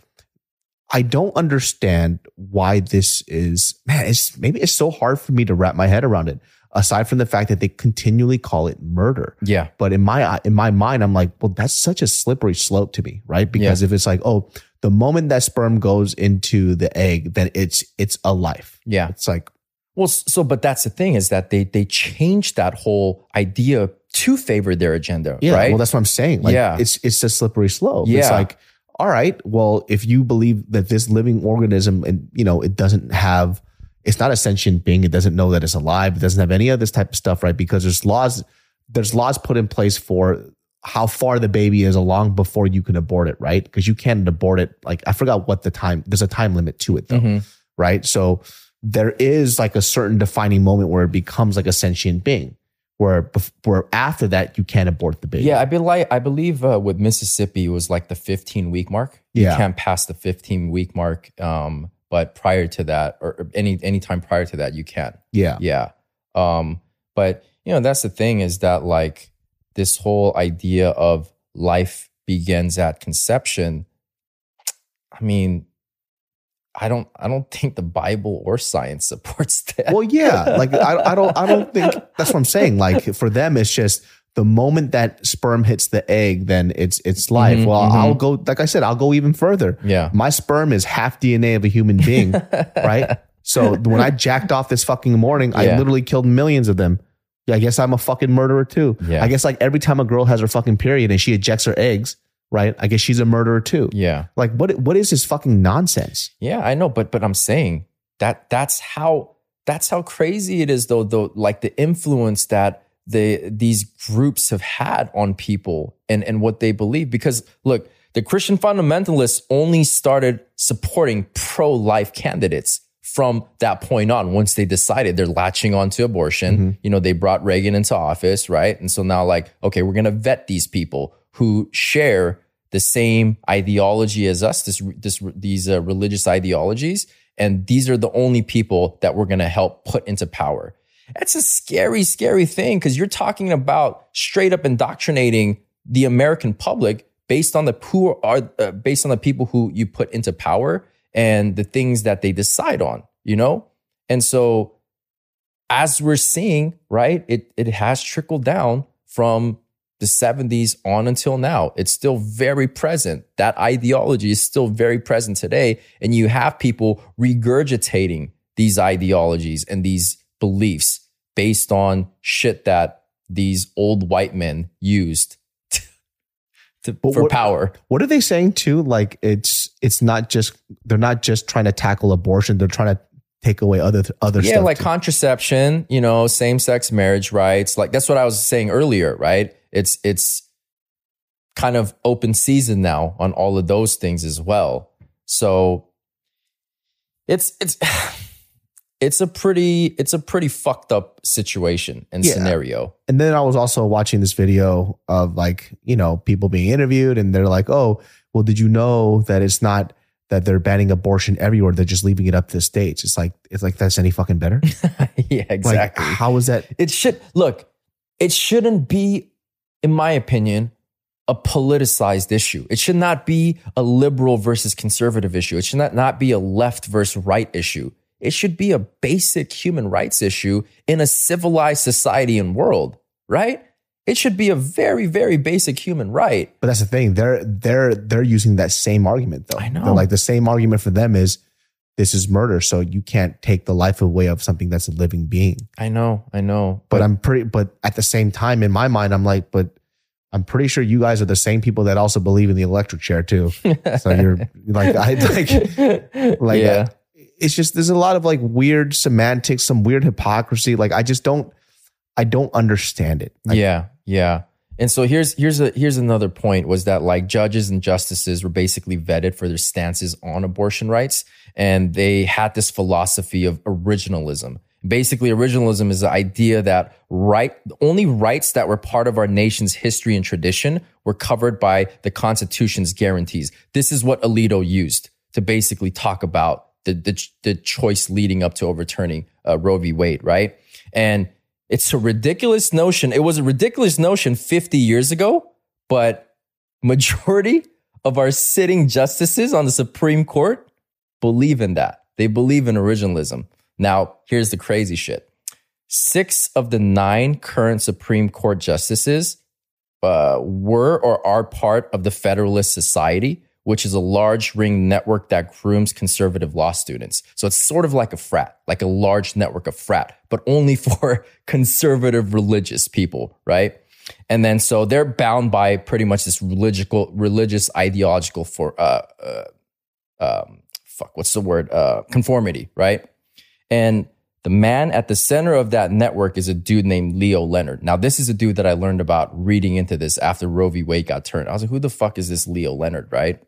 [SPEAKER 1] I don't understand why this is, man, it's maybe it's so hard for me to wrap my head around it. Aside from the fact that they continually call it murder.
[SPEAKER 2] Yeah.
[SPEAKER 1] But in my in my mind, I'm like, well, that's such a slippery slope to me, right? Because if it's like, oh, the moment that sperm goes into the egg, then it's it's a life.
[SPEAKER 2] Yeah.
[SPEAKER 1] It's like,
[SPEAKER 2] Well, so but that's the thing is that they they changed that whole idea to favor their agenda,
[SPEAKER 1] yeah,
[SPEAKER 2] right?
[SPEAKER 1] well, that's what I'm saying. Like,
[SPEAKER 2] Yeah.
[SPEAKER 1] it's it's a slippery slope.
[SPEAKER 2] Yeah.
[SPEAKER 1] It's like, all right, well, if you believe that this living organism and you know it doesn't have, it's not a sentient being, it doesn't know that it's alive, it doesn't have any of this type of stuff, right? Because there's laws, there's laws put in place for how far the baby is along before you can abort it, right? Because you can't abort it. Like I forgot what the time. There's a time limit to it though,
[SPEAKER 2] Mhm.
[SPEAKER 1] right? So there is like a certain defining moment where it becomes like a sentient being. Where, where after that you can't abort the baby.
[SPEAKER 2] Yeah, I be like, I believe uh, with Mississippi it was like the 15 week mark.
[SPEAKER 1] Yeah.
[SPEAKER 2] You can't pass the 15 week mark. Um, but prior to that, or or any any time prior to that, you can.
[SPEAKER 1] Yeah.
[SPEAKER 2] Yeah. Um, but you know, that's the thing is that like this whole idea of life begins at conception. I mean, I don't I don't think the Bible or science supports that.
[SPEAKER 1] Well, yeah. Like I, I don't I don't think that's what I'm saying. Like for them, it's just the moment that sperm hits the egg, then it's it's life.
[SPEAKER 2] Mhm,
[SPEAKER 1] well,
[SPEAKER 2] mhm.
[SPEAKER 1] I'll go like I said, I'll go even further.
[SPEAKER 2] Yeah.
[SPEAKER 1] My sperm is half DNA of a human being, right? So when I jacked off this fucking morning, I literally killed millions of them. Yeah, I guess I'm a fucking murderer too.
[SPEAKER 2] Yeah.
[SPEAKER 1] I guess like every time a girl has her fucking period and she ejects her eggs, right? I guess she's a murderer too.
[SPEAKER 2] Yeah.
[SPEAKER 1] Like what what is this fucking nonsense?
[SPEAKER 2] Yeah, I know, but but I'm saying that that's how that's how crazy it is though though like the influence that the these groups have had on people and and what they believe because look, the Christian fundamentalists only started supporting pro-life candidates from that point on once they decided they're latching onto abortion mm-hmm. you know they brought reagan into office right and so now like okay we're going to vet these people who share the same ideology as us this this these uh, religious ideologies. And these are the only people that we're going to help put into power. That's a scary scary thing because you're talking about straight up indoctrinating the american public based on the who are uh, based on the people who you put into power and the things that they decide on you know? And so as we're seeing right it it has trickled down from the 70s on until now. It's still very present. That ideology is still very present today and you have people regurgitating these ideologies and these beliefs based on shit that these old white men used to, for
[SPEAKER 1] what-
[SPEAKER 2] power.
[SPEAKER 1] What are they saying too? Like it's it's not just they're not just trying to tackle abortion; they're trying to take away other other
[SPEAKER 2] yeah like
[SPEAKER 1] too.
[SPEAKER 2] contraception you know same-sex marriage rights. Like that's what i was saying earlier right it's it's kind of open season now on all of those things as well so it's it's it's a pretty it's a pretty fucked up situation and
[SPEAKER 1] Yeah.
[SPEAKER 2] scenario
[SPEAKER 1] and then I was also watching this video of like you know people being interviewed, and they're like, "Oh, well, did you know that it's not that they're banning abortion everywhere? They're just leaving it up to the states." It's like it's like that's any fucking better.
[SPEAKER 2] yeah
[SPEAKER 1] Like,
[SPEAKER 2] exactly
[SPEAKER 1] how is that?
[SPEAKER 2] it should look it shouldn't be in my opinion a politicized issue. It should not be a liberal versus conservative issue. It should not, not be a left versus right issue. It should be a basic human rights issue in a civilized society and world, right? It should be a very, very basic human right.
[SPEAKER 1] But that's the thing. They're they're they're using that same argument though.
[SPEAKER 2] I know.
[SPEAKER 1] They're like the same argument for them is this is murder, so you can't take the life away of something that's a living being.
[SPEAKER 2] I know, I know.
[SPEAKER 1] But I'm pretty but at the same time in my mind I'm like, but I'm pretty sure you guys are the same people that also believe in the electric chair too. so you're like I like like
[SPEAKER 2] Yeah.
[SPEAKER 1] it's just there's a lot of like weird semantics, some weird hypocrisy. Like I just don't I don't understand it. Like,
[SPEAKER 2] yeah, yeah. And so here's here's a here's another point was that like judges and justices were basically vetted for their stances on abortion rights and they had this philosophy of originalism. Basically originalism is the idea that right only rights that were part of our nation's history and tradition were covered by the constitution's guarantees. This is what Alito used to basically talk about the the, the choice leading up to overturning uh, Roe v. Wade, right? And it's a ridiculous notion. It was a ridiculous notion 50 years ago, but majority of our sitting justices on the Supreme Court believe in that. They believe in originalism. Now, here's the crazy shit. Six of the nine current Supreme Court justices uh, were or are part of the Federalist Society, which is a large ring network that grooms conservative law students. So it's sort of like a frat, like a large network of frat, but only for conservative religious people, right? And then so they're bound by pretty much this religious, religious ideological for uh, uh, um, fuck, what's the word? Uh, conformity, right? And the man at the center of that network is a dude named Leo Leonard. Now, this is a dude that I learned about reading into this after Roe v. Wade got turned. I was like, who the fuck is this Leo Leonard, right?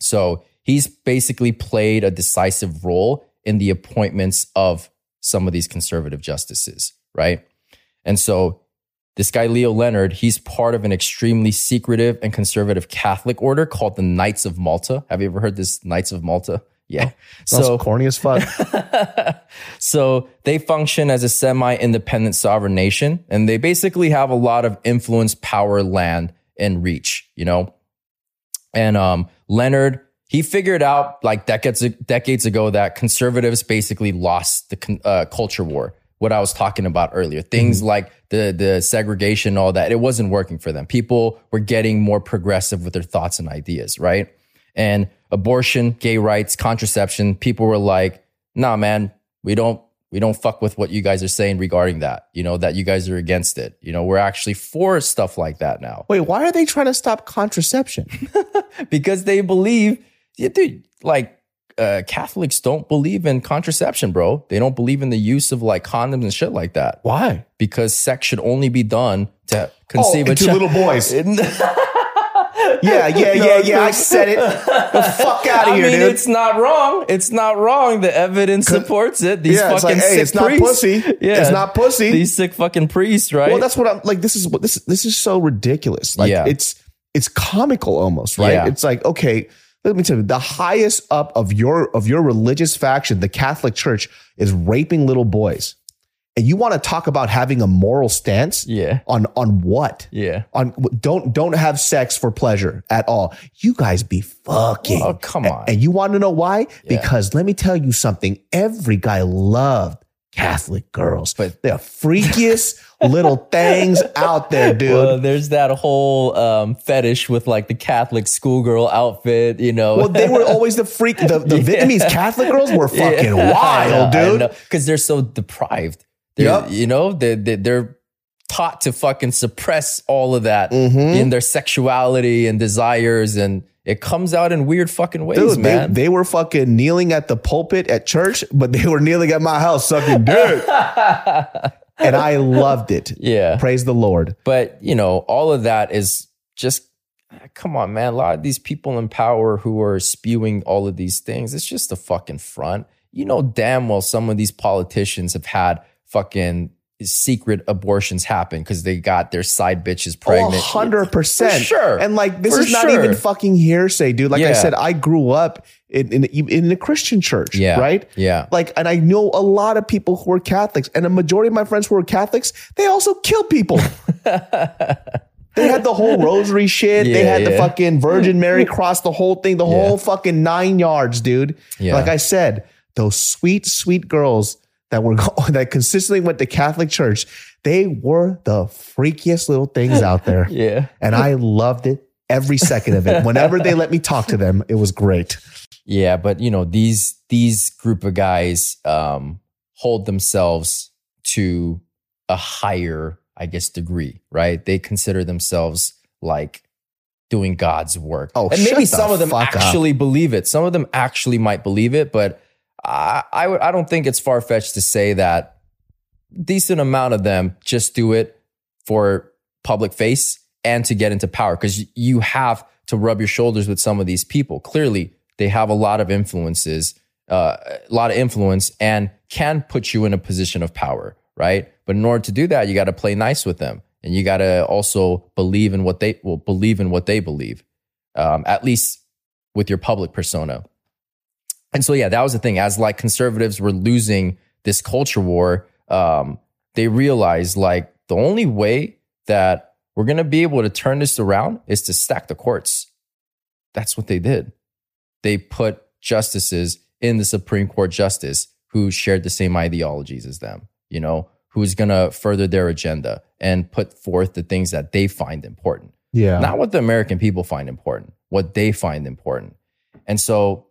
[SPEAKER 2] So he's basically played a decisive role in the appointments of some of these conservative justices, right? And so this guy, Leo Leonard, he's part of an extremely secretive and conservative Catholic order called the Knights of Malta. Have you ever heard this Knights of Malta? Yeah.
[SPEAKER 1] Sounds
[SPEAKER 2] So
[SPEAKER 1] corny as fuck.
[SPEAKER 2] so they function as a semi-independent sovereign nation, and they basically have a lot of influence, power, land, and reach. You know, and um, Leonard he figured out like decades decades ago that conservatives basically lost the uh, culture war. What I was talking about earlier, things like the the segregation, all that, it wasn't working for them. People were getting more progressive with their thoughts and ideas, right? And abortion, gay rights, contraception, people were like, "Nah, man, we don't we don't fuck with what you guys are saying regarding that. You know that you guys are against it. You know we're actually for stuff like that now
[SPEAKER 1] Wait, why are they trying to stop contraception?
[SPEAKER 2] because they believe, yeah, dude, like." Uh, Catholics don't believe in contraception, bro. They don't believe in the use of like condoms and shit like that.
[SPEAKER 1] Why?
[SPEAKER 2] Because sex should only be done to conceive
[SPEAKER 1] oh,
[SPEAKER 2] a child.
[SPEAKER 1] little boys. yeah, yeah, yeah, yeah. I said it. The fuck out of
[SPEAKER 2] I
[SPEAKER 1] here,
[SPEAKER 2] mean,
[SPEAKER 1] dude.
[SPEAKER 2] it's not wrong. It's not wrong. The evidence supports it. These
[SPEAKER 1] Yeah, it's
[SPEAKER 2] fucking
[SPEAKER 1] like, hey,
[SPEAKER 2] sick
[SPEAKER 1] it's not
[SPEAKER 2] priests.
[SPEAKER 1] pussy. It's not pussy.
[SPEAKER 2] These sick fucking priests, right?
[SPEAKER 1] Well, that's what I'm like. This is what this this is so ridiculous. Like
[SPEAKER 2] Yeah.
[SPEAKER 1] it's it's comical almost, right?
[SPEAKER 2] Yeah.
[SPEAKER 1] It's like okay, let me tell you, the highest up of your of your religious faction, the Catholic Church, is raping little boys, and you want to talk about having a moral stance?
[SPEAKER 2] Yeah.
[SPEAKER 1] On on what?
[SPEAKER 2] yeah.
[SPEAKER 1] On don't don't have sex for pleasure at all. You guys be fucking.
[SPEAKER 2] Oh, come on.
[SPEAKER 1] And you want to know why? Because let me tell you something. Every guy loved Catholic girls,
[SPEAKER 2] But-
[SPEAKER 1] they're freakiest little things out there, dude.
[SPEAKER 2] Well, there's that whole um, fetish with like the Catholic schoolgirl outfit, you know.
[SPEAKER 1] well, they were always the freak. The, the Vietnamese Catholic girls were fucking wild, dude.
[SPEAKER 2] Because they're so deprived. They're,
[SPEAKER 1] Yup.
[SPEAKER 2] You know, they, they, they're taught to fucking suppress all of that
[SPEAKER 1] Mm-hmm.
[SPEAKER 2] in their sexuality and desires. And it comes out in weird fucking ways,
[SPEAKER 1] Dude, they,
[SPEAKER 2] man.
[SPEAKER 1] they were fucking kneeling at the pulpit at church, but they were kneeling at my house sucking dick. and I loved it.
[SPEAKER 2] yeah.
[SPEAKER 1] Praise the Lord.
[SPEAKER 2] But, you know, all of that is just, come on, man. A lot of these people in power who are spewing all of these things, it's just a fucking front. You know, damn well some of these politicians have had fucking secret abortions happen because they got their side bitches oh, pregnant.
[SPEAKER 1] Oh, percent.
[SPEAKER 2] For sure.
[SPEAKER 1] And like this
[SPEAKER 2] For
[SPEAKER 1] is not
[SPEAKER 2] sure.
[SPEAKER 1] even fucking hearsay, dude. Like I said, I grew up in in, in a Christian church.
[SPEAKER 2] Yeah.
[SPEAKER 1] Right.
[SPEAKER 2] Yeah.
[SPEAKER 1] Like, and I know a lot of people who are Catholics, and a majority of my friends who are Catholics, they also kill people. They had the whole rosary shit. they
[SPEAKER 2] Yeah,
[SPEAKER 1] had the fucking Virgin Mary cross, the whole thing, the
[SPEAKER 2] Yeah.
[SPEAKER 1] whole fucking nine yards, dude.
[SPEAKER 2] Yeah.
[SPEAKER 1] Like I said, those sweet, sweet girls that were that consistently went to Catholic church, they were the freakiest little things out there.
[SPEAKER 2] Yeah.
[SPEAKER 1] And I loved it every second of it. Whenever they let me talk to them, it was great.
[SPEAKER 2] Yeah, but you know, these these group of guys um hold themselves to a higher, I guess, degree, right? They consider themselves like doing God's work.
[SPEAKER 1] Oh,
[SPEAKER 2] and maybe some of them
[SPEAKER 1] fuck up.
[SPEAKER 2] actually believe it. Some of them actually might believe it, but I I, would, I don't think it's far fetched to say that decent amount of them just do it for public face and to get into power because you have to rub your shoulders with some of these people. Clearly, they have a lot of influences, uh, a lot of influence, and can put you in a position of power, right? But in order to do that, you got to play nice with them, and you got to also believe in what they will believe in what they believe, um, at least with your public persona. And so, yeah, that was the thing. As like conservatives were losing this culture war, um, they realized like the only way that we're going to be able to turn this around is to stack the courts. That's what they did. They put justices in the Supreme Court justice who shared the same ideologies as them, you know, who's going to further their agenda and put forth the things that they find important
[SPEAKER 1] Yeah.
[SPEAKER 2] not what the American people find important, what they find important. And so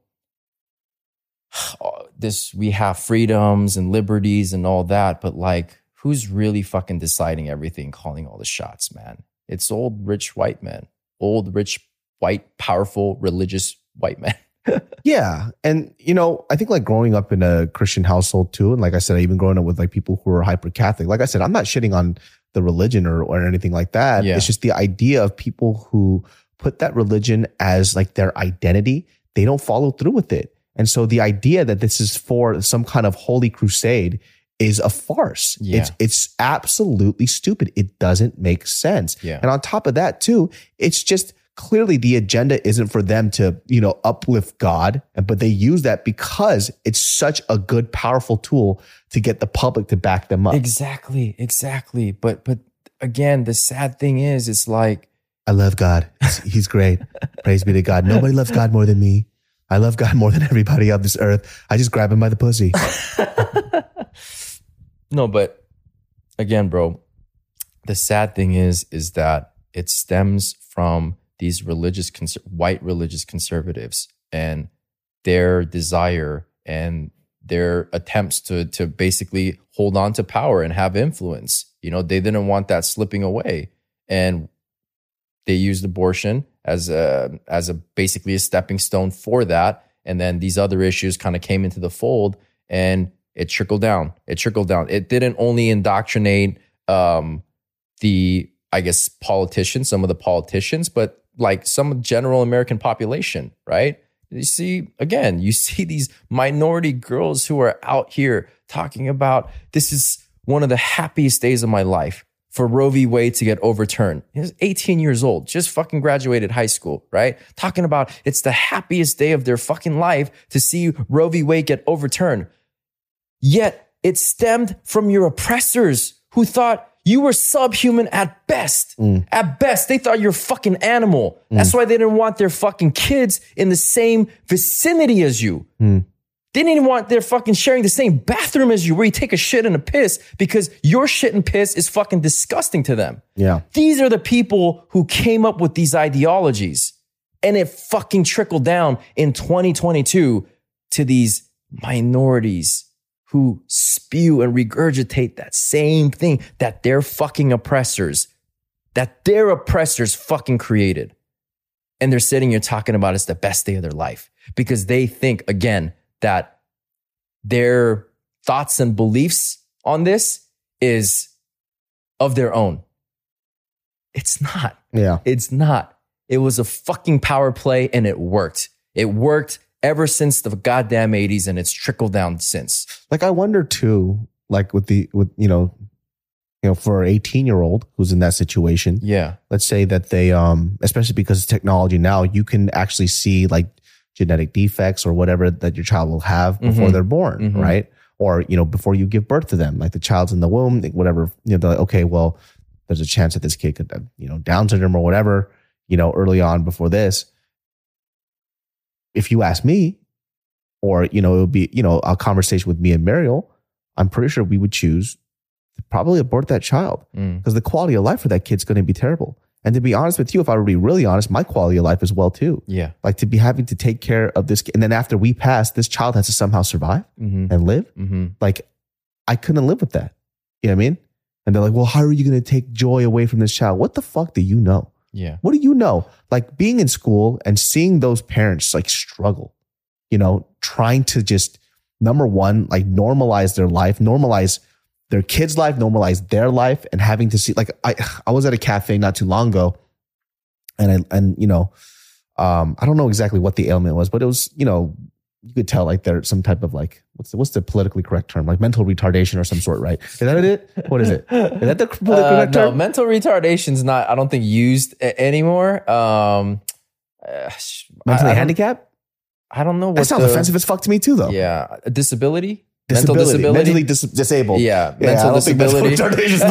[SPEAKER 2] this we have freedoms and liberties and all that, but like who's really fucking deciding everything, calling all the shots, man? It's old rich white men, old rich white powerful religious white men.
[SPEAKER 1] Yeah. And, you know, I think like growing up in a Christian household too, and like I said, I even growing up with like people who are hyper Catholic, like I said, I'm not shitting on the religion or, or anything like that.
[SPEAKER 2] Yeah.
[SPEAKER 1] It's just the idea of people who put that religion as like their identity, they don't follow through with it. And so the idea that this is for some kind of holy crusade is a farce.
[SPEAKER 2] Yeah.
[SPEAKER 1] It's it's absolutely stupid. It doesn't make sense.
[SPEAKER 2] Yeah.
[SPEAKER 1] And on top of that, too, it's just clearly the agenda isn't for them to, you know, uplift God, but they use that because it's such a good, powerful tool to get the public to back them up.
[SPEAKER 2] exactly, exactly. But but again, the sad thing is it's like
[SPEAKER 1] I love God. He's, he's great. Praise be to God. Nobody loves God more than me. I love God more than everybody on this earth. I just grab him by the pussy.
[SPEAKER 2] No, but again, bro, the sad thing is, is that it stems from these religious, white religious conservatives and their desire and their attempts to to basically hold on to power and have influence. You know, they didn't want that slipping away, and they used abortion as a as a basically a stepping stone for that. And then these other issues kind of came into the fold, and it trickled down. It trickled down. It didn't only indoctrinate um, the, I guess, politicians, some of the politicians, but like some general American population, right? You see, again, you see these minority girls who are out here talking about this is one of the happiest days of my life for Roe v. Wade to get overturned. He's 18 years old, just fucking graduated high school, right? Talking about it's the happiest day of their fucking life to see Roe v. Wade get overturned. Yet it stemmed from your oppressors who thought you were subhuman at best. Mm. At best, they thought you're a fucking animal. Mm. That's why they didn't want their fucking kids in the same vicinity as you. Mm. They didn't even want their fucking sharing the same bathroom as you where you take a shit and a piss because your shit and piss is fucking disgusting to them.
[SPEAKER 1] Yeah.
[SPEAKER 2] These are the people who came up with these ideologies. And it fucking trickled down in 2022 to these minorities who spew and regurgitate that same thing that their fucking oppressors, that their oppressors fucking created. And they're sitting here talking about it's the best day of their life because they think, again, that their thoughts and beliefs on this is of their own. It's not.
[SPEAKER 1] Yeah.
[SPEAKER 2] It's not. It was a fucking power play and it worked. It worked ever since the goddamn 80s and it's trickled down since.
[SPEAKER 1] Like I wonder too, like with the with you know, you know, for an 18 year old who's in that situation,
[SPEAKER 2] Yeah.
[SPEAKER 1] let's say that they um especially because of technology now you can actually see like genetic defects or whatever that your child will have before
[SPEAKER 2] Mhm.
[SPEAKER 1] they're born
[SPEAKER 2] Mhm.
[SPEAKER 1] right or you know before you give birth to them like the child's in the womb whatever you know they're like, okay well there's a chance that this kid could, have, you know, Down syndrome or whatever, you know, early on before this. If you ask me, or you know, it would be you know a conversation with me and Mariel, I'm pretty sure we would choose to probably abort that child
[SPEAKER 2] Mm.
[SPEAKER 1] because the quality of life for that kid's going to be terrible. And to be honest with you, if I were to be really honest, my quality of life as well too.
[SPEAKER 2] Yeah.
[SPEAKER 1] Like to be having to take care of this, kid, and then after we pass, this child has to somehow survive
[SPEAKER 2] Mm-hmm.
[SPEAKER 1] and live.
[SPEAKER 2] Mm-hmm.
[SPEAKER 1] Like I couldn't live with that. You know what I mean? And they're like, well, how are you going to take joy away from this child? What the fuck do you know?
[SPEAKER 2] Yeah.
[SPEAKER 1] What do you know? Like being in school and seeing those parents like struggle, you know, trying to just number one, like normalize their life, normalize their kids' life, normalize their life, and having to see like I I was at a cafe not too long ago, and I and you know, um, I don't know exactly what the ailment was, but it was you know you could tell like there's some type of like what's the, what's the politically correct term like mental retardation or some sort, right? Is that it? What is it? Is that the politically
[SPEAKER 2] Uh,
[SPEAKER 1] correct
[SPEAKER 2] no,
[SPEAKER 1] term?
[SPEAKER 2] mental retardation's not. I don't think used a- anymore. Um, uh, I-
[SPEAKER 1] Mentally
[SPEAKER 2] I don't-
[SPEAKER 1] handicapped?
[SPEAKER 2] I don't know. What
[SPEAKER 1] That sounds
[SPEAKER 2] the-
[SPEAKER 1] offensive as fuck to me too, though.
[SPEAKER 2] Yeah, a disability.
[SPEAKER 1] Disability,
[SPEAKER 2] Mental disability.
[SPEAKER 1] mentally dis- disabled.
[SPEAKER 2] Yeah,
[SPEAKER 1] Yeah,
[SPEAKER 2] mental
[SPEAKER 1] I don't think mental
[SPEAKER 2] disability.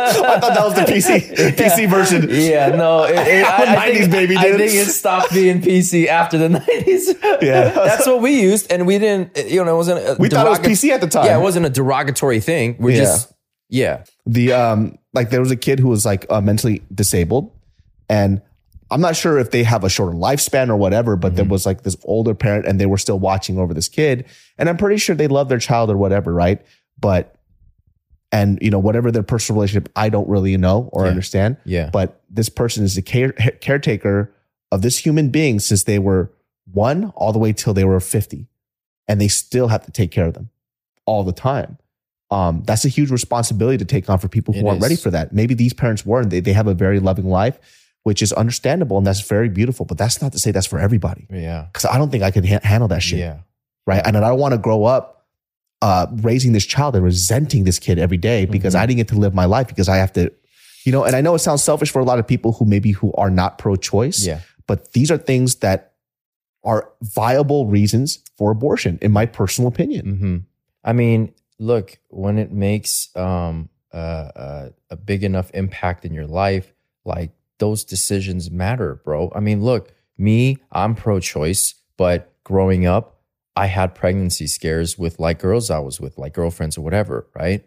[SPEAKER 1] I thought that was the PC PC version.
[SPEAKER 2] Yeah, no, it, it, I, I
[SPEAKER 1] 90s
[SPEAKER 2] think,
[SPEAKER 1] baby,
[SPEAKER 2] I think it stopped being PC after the nineties.
[SPEAKER 1] Yeah.
[SPEAKER 2] that's what we used, and we didn't. You know, it wasn't. A
[SPEAKER 1] We thought it was PC at the time.
[SPEAKER 2] Yeah, it wasn't a derogatory thing. We're
[SPEAKER 1] Yeah.
[SPEAKER 2] just yeah.
[SPEAKER 1] the um like there was a kid who was like uh, mentally disabled and i'm not sure if they have a shorter lifespan or whatever but
[SPEAKER 2] Mm-hmm.
[SPEAKER 1] there was like this older parent and they were still watching over this kid and i'm pretty sure they love their child or whatever right but and you know whatever their personal relationship i don't really know or
[SPEAKER 2] Yeah.
[SPEAKER 1] understand
[SPEAKER 2] Yeah.
[SPEAKER 1] but this person is the care, caretaker of this human being since they were one all the way till they were 50 and they still have to take care of them all the time um, that's a huge responsibility to take on for people who
[SPEAKER 2] It
[SPEAKER 1] aren't
[SPEAKER 2] is.
[SPEAKER 1] ready for that maybe these parents weren't they, they have a very loving life which is understandable and that's very beautiful but that's not to say that's for everybody
[SPEAKER 2] Yeah.
[SPEAKER 1] because i don't think i could ha- handle that shit
[SPEAKER 2] Yeah.
[SPEAKER 1] right and i don't want to grow up uh, raising this child and resenting this kid every day because
[SPEAKER 2] Mhm.
[SPEAKER 1] i didn't get to live my life because i have to you know and i know it sounds selfish for a lot of people who maybe who are not pro-choice
[SPEAKER 2] Yeah.
[SPEAKER 1] but these are things that are viable reasons for abortion in my personal opinion
[SPEAKER 2] hmm I mean, look, when it makes um, uh, uh, a big enough impact in your life, like those decisions matter, bro. I mean, look, me, I'm pro choice, but growing up, I had pregnancy scares with like girls I was with, like girlfriends or whatever, right?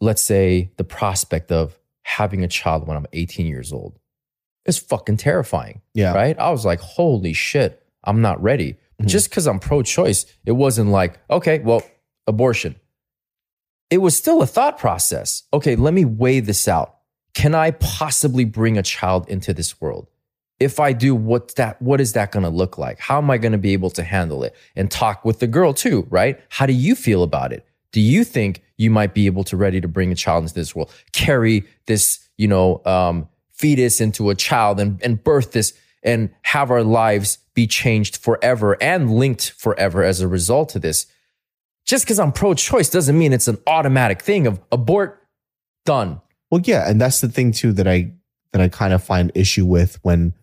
[SPEAKER 2] Let's say the prospect of having a child when I'm 18 years old is fucking terrifying
[SPEAKER 1] yeah
[SPEAKER 2] right? I was like, holy shit, I'm not ready.
[SPEAKER 1] Mhm.
[SPEAKER 2] just because I'm pro choice, it wasn't like, okay, well, abortion. It was still a thought process. Okay, let me weigh this out. Can I possibly bring a child into this world? If I do, what's that? What is that going to look like? How am I going to be able to handle it? And talk with the girl too, right? How do you feel about it? Do you think you might be able to ready to bring a child into this world, carry this, you know, um, fetus into a child and, and birth this and have our lives be changed forever and linked forever as a result of this? Just because I'm pro choice doesn't mean it's an automatic thing of abort, done.
[SPEAKER 1] Well, yeah, and that's the thing too that I that I kind of find issue with when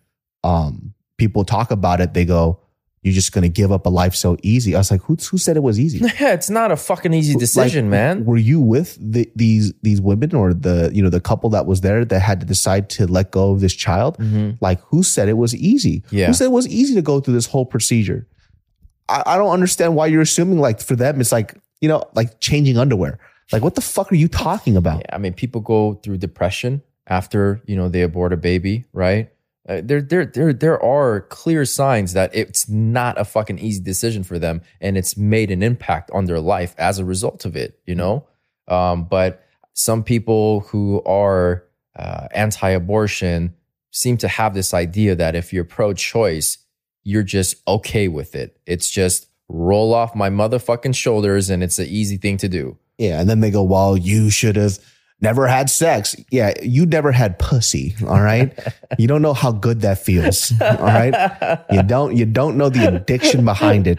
[SPEAKER 1] um people talk about it. They go, "You're just going to give up a life so easy." I was like, "Who who said it was easy?"
[SPEAKER 2] Yeah, it's not a fucking easy decision,
[SPEAKER 1] Like,
[SPEAKER 2] man.
[SPEAKER 1] Were you with the, these these women or the you know the couple that was there that had to decide to let go of this child?
[SPEAKER 2] Mhm.
[SPEAKER 1] Like, who said it was easy?
[SPEAKER 2] Yeah.
[SPEAKER 1] Who said it was easy to go through this whole procedure? I, I don't understand why you're assuming like for them it's like you know like changing underwear. Like, what the fuck are you talking about?
[SPEAKER 2] Yeah, I mean, people go through depression after you know they abort a baby, right? Uh, there, there, there, there are clear signs that it's not a fucking easy decision for them, and it's made an impact on their life as a result of it. You know, um, but some people who are uh, anti-abortion seem to have this idea that if you're pro-choice, you're just okay with it. It's just roll off my motherfucking shoulders, and it's an easy thing to do.
[SPEAKER 1] Yeah, and then they go, "Well, you should have never had sex." Yeah, you never had pussy. All right, you don't know how good that feels. All right, you don't. You don't know the addiction behind it.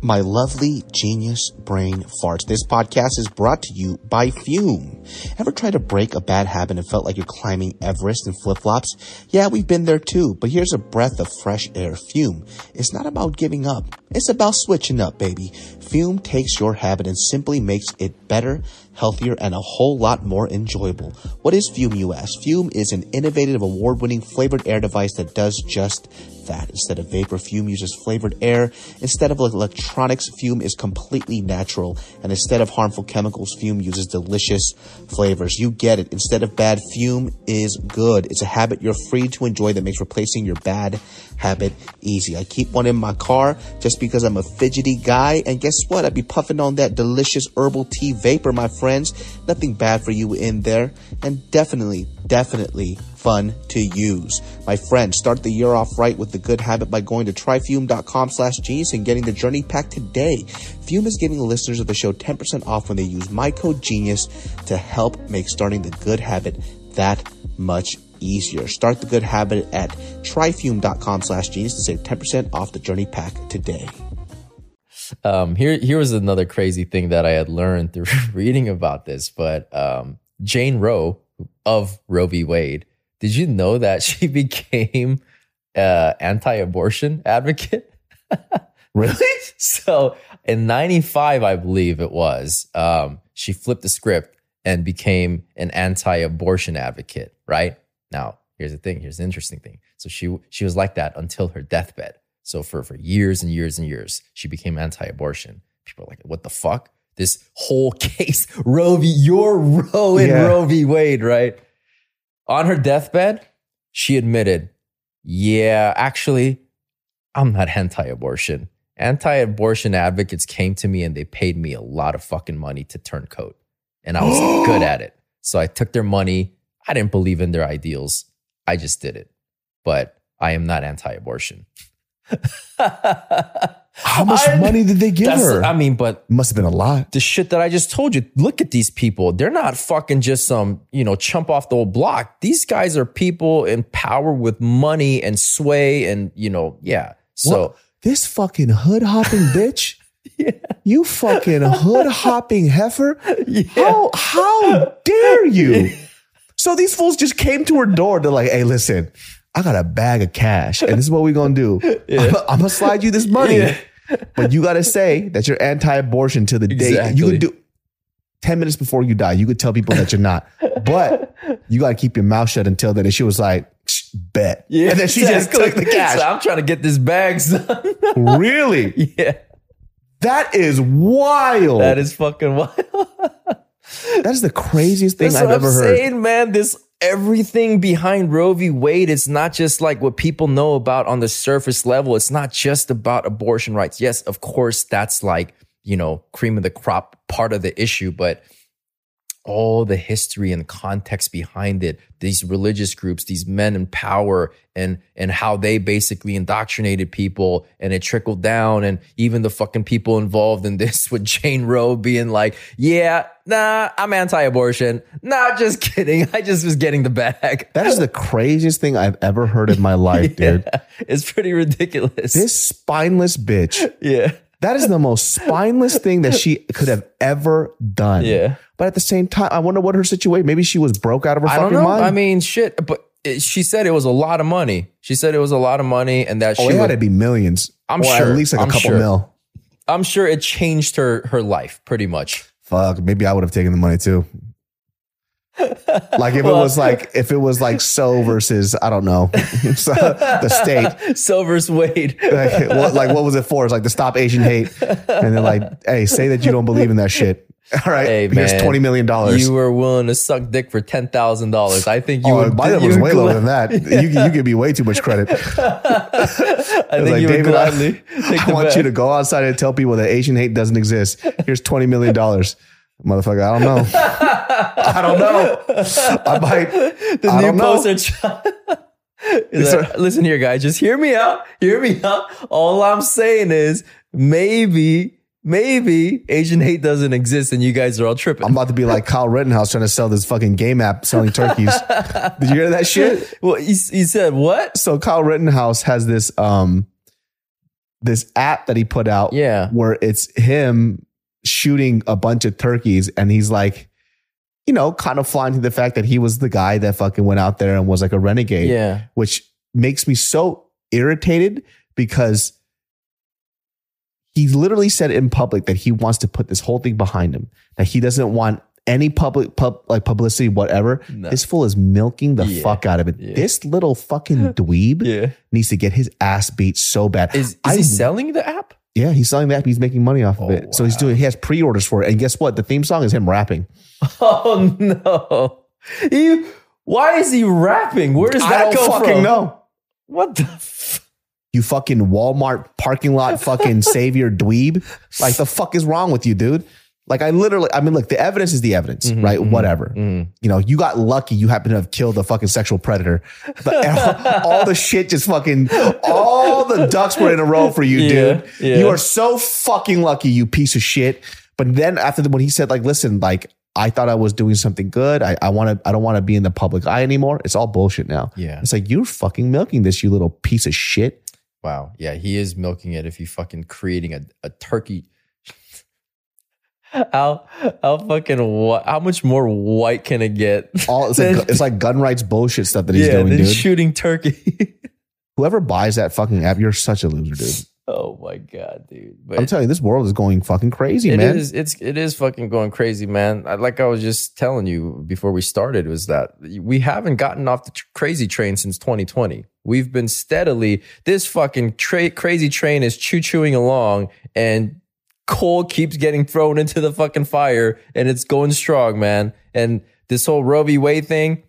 [SPEAKER 3] My lovely genius brain farts. This podcast is brought to you by Fume. Ever tried to break a bad habit and felt like you're climbing Everest in flip flops? Yeah, we've been there too, but here's a breath of fresh air. Fume. It's not about giving up. It's about switching up, baby. Fume takes your habit and simply makes it better, healthier, and a whole lot more enjoyable. What is Fume, you ask? Fume is an innovative, award-winning flavored air device that does just that. Instead of vapor, Fume uses flavored air. Instead of electronics, Fume is completely natural. And instead of harmful chemicals, Fume uses delicious flavors. You get it. Instead of bad, Fume is good. It's a habit you're free to enjoy that makes replacing your bad habit easy. I keep one in my car just because I'm a fidgety guy. And guess what? I'd be puffing on that delicious herbal tea vapor, my friends. Nothing bad for you in there. And definitely, definitely fun to use. My friends, start the year off right with the good habit by going to tryfume.com slash genius and getting the journey pack today. Fume is giving listeners of the show 10% off when they use my code genius to help make starting the good habit that much easier. Start the good habit at tryfume.com slash genius to save 10% off the journey pack today.
[SPEAKER 2] Um, here, here was another crazy thing that I had learned through reading about this. But um, Jane Roe of Roe v. Wade, did you know that she became uh, anti-abortion advocate?
[SPEAKER 1] Really?
[SPEAKER 2] so in 95 i believe it was um, she flipped the script and became an anti-abortion advocate right? Now here's the thing here's the interesting thing. So she she was like that until her deathbed. So for for years and years and years she became anti-abortion. People are like what the fuck? This whole case roe v your roe and
[SPEAKER 1] Yeah.
[SPEAKER 2] roe v. Wade right on her deathbed she admitted yeah actually i'm not anti-abortion. Anti-abortion advocates came to me and they paid me a lot of fucking money to turn coat. And i was good at it. So i took their money. I didn't believe in their ideals. I just did it. But i am not anti-abortion
[SPEAKER 1] How much
[SPEAKER 2] I-
[SPEAKER 1] money did they give her?
[SPEAKER 2] i mean but
[SPEAKER 1] Must have been a lot.
[SPEAKER 2] the shit that I just told you. Look at these people. They're not fucking just some, you know, chump off the old block. These guys are people in power with money and sway and, you know, yeah. So
[SPEAKER 1] What? this fucking hood hopping bitch. You fucking hood hopping heifer. How how dare you? So these fools just came to her door. They're like, "Hey, listen, I got a bag of cash, and this is what we're gonna do. I'm, I'm gonna slide you this money, but you gotta say that you're anti-abortion to the day you
[SPEAKER 2] Exactly.
[SPEAKER 1] could do." 10 minutes before you die, you could tell people that you're not, but you got to keep your mouth shut until then. And she was like, "Shh, bet.
[SPEAKER 2] yeah,
[SPEAKER 1] and then she just
[SPEAKER 2] exactly.
[SPEAKER 1] took the cash.
[SPEAKER 2] So I'm trying to get this bag, son.
[SPEAKER 1] really?
[SPEAKER 2] yeah.
[SPEAKER 1] That is wild.
[SPEAKER 2] That is fucking wild.
[SPEAKER 1] that is the craziest thing
[SPEAKER 2] That's
[SPEAKER 1] I've ever
[SPEAKER 2] I'm
[SPEAKER 1] heard.
[SPEAKER 2] saying, man. This everything behind Roe v. Wade. It's not just like what people know about on the surface level. It's not just about abortion rights. Yes, of course, that's like you know cream of the crop part of the issue, but all the history and context behind it these religious groups these men in power and and how they basically indoctrinated people and it trickled down and even the fucking people involved in this with Jane Roe being like yeah nah I'm anti-abortion nah just kidding I just was getting the bag
[SPEAKER 1] That is the craziest thing I've ever heard in my life, dude.
[SPEAKER 2] it's pretty ridiculous
[SPEAKER 1] This spineless bitch.
[SPEAKER 2] yeah
[SPEAKER 1] That is the most spineless thing that she could have ever done.
[SPEAKER 2] Yeah.
[SPEAKER 1] But at the same time, I wonder what her situation. Maybe she was broke out of her
[SPEAKER 2] I
[SPEAKER 1] fucking mind.
[SPEAKER 2] I mean shit but it, she said it was a lot of money she said it was a lot of money and that
[SPEAKER 1] oh,
[SPEAKER 2] she
[SPEAKER 1] it had
[SPEAKER 2] would-
[SPEAKER 1] to be millions.
[SPEAKER 2] I'm
[SPEAKER 1] or
[SPEAKER 2] sure.
[SPEAKER 1] At least like a
[SPEAKER 2] I'm
[SPEAKER 1] couple
[SPEAKER 2] sure.
[SPEAKER 1] mil.
[SPEAKER 2] I'm sure it changed her her life pretty much.
[SPEAKER 1] Fuck. Maybe I would have taken the money too. Like if it was like if it was like so versus I don't know so, the state
[SPEAKER 2] Silver's Wade.
[SPEAKER 1] like what, like what was it for? It's like to stop Asian hate, and then like, hey, say that you don't believe in that shit. All right,
[SPEAKER 2] Hey
[SPEAKER 1] here's
[SPEAKER 2] man,
[SPEAKER 1] twenty million dollars.
[SPEAKER 2] You were willing to suck dick for ten thousand dollars. I think you
[SPEAKER 1] Oh,
[SPEAKER 2] would.
[SPEAKER 1] my number was way lower than that. You you give me way too much credit.
[SPEAKER 2] I think
[SPEAKER 1] like,
[SPEAKER 2] you would
[SPEAKER 1] David, I- I want you to go outside and tell people that Asian hate doesn't exist. Here's twenty million dollars, motherfucker. I don't know. I don't know. I might.
[SPEAKER 2] the
[SPEAKER 1] I
[SPEAKER 2] new poster
[SPEAKER 1] Yes,
[SPEAKER 2] listen here, guys. Just hear me out. Hear me out. All I'm saying is maybe, maybe Asian hate doesn't exist and you guys are all tripping.
[SPEAKER 1] I'm about to be like Kyle Rittenhouse trying to sell this fucking game app selling turkeys. Did you hear that shit?
[SPEAKER 2] well, he, he said what?
[SPEAKER 1] So Kyle Rittenhouse has this um this app that he put out
[SPEAKER 2] Yeah.
[SPEAKER 1] where it's him shooting a bunch of turkeys and he's like you know kind of flaunting the fact that he was the guy that fucking went out there and was like a renegade
[SPEAKER 2] Yeah.
[SPEAKER 1] which makes me so irritated because he literally said in public that he wants to put this whole thing behind him that he doesn't want any public pub, like publicity whatever
[SPEAKER 2] No.
[SPEAKER 1] this fool is milking the
[SPEAKER 2] Yeah.
[SPEAKER 1] fuck out of it
[SPEAKER 2] Yeah.
[SPEAKER 1] this little fucking dweeb
[SPEAKER 2] Yeah.
[SPEAKER 1] needs to get his ass beat so bad
[SPEAKER 2] Is, is
[SPEAKER 1] I-
[SPEAKER 2] he selling the app?
[SPEAKER 1] Yeah he's selling that he's making money off of
[SPEAKER 2] Oh,
[SPEAKER 1] it so he's doing he has pre-orders for it and guess what the theme song is him rapping
[SPEAKER 2] Oh no. He, why is he rapping? Where does
[SPEAKER 1] i
[SPEAKER 2] that
[SPEAKER 1] don't
[SPEAKER 2] go
[SPEAKER 1] fucking
[SPEAKER 2] from?
[SPEAKER 1] know
[SPEAKER 2] What the f-
[SPEAKER 1] you fucking Walmart parking lot fucking savior dweeb. Like the fuck is wrong with you, dude? Like I literally, I mean, look, the evidence is the evidence,
[SPEAKER 2] Mhm,
[SPEAKER 1] right?
[SPEAKER 2] mhm,
[SPEAKER 1] Whatever.
[SPEAKER 2] mhm.
[SPEAKER 1] You know, you got lucky. You happen to have killed a fucking sexual predator. But all, all the shit just fucking, all the ducks were in a row for you,
[SPEAKER 2] Yeah,
[SPEAKER 1] dude.
[SPEAKER 2] yeah.
[SPEAKER 1] You are so fucking lucky, you piece of shit. But then after the, when he said, like, listen, like, I thought I was doing something good. I, I want to, I don't want to be in the public eye anymore. It's all bullshit now.
[SPEAKER 2] Yeah.
[SPEAKER 1] It's like, you're fucking milking this, you little piece of shit.
[SPEAKER 2] Wow. Yeah, he is milking it if he fucking creating a, a turkey. How how fucking wh- how much more white can it get?
[SPEAKER 1] all it's like, it's like gun rights bullshit stuff that he's
[SPEAKER 2] yeah,
[SPEAKER 1] doing, dude.
[SPEAKER 2] shooting turkey.
[SPEAKER 1] Whoever buys that fucking app, you're such a loser, dude.
[SPEAKER 2] oh my god, dude! But
[SPEAKER 1] I'm telling you, this world is going fucking crazy,
[SPEAKER 2] It
[SPEAKER 1] man.
[SPEAKER 2] is. It's it is fucking going crazy, man. Like I was just telling you before we started, was that we haven't gotten off the tr- crazy train since 2020. We've been steadily. This fucking tra- crazy train is choo chooing along, and coal keeps getting thrown into the fucking fire, and it's going strong, man. And this whole Roe v. Wade thing,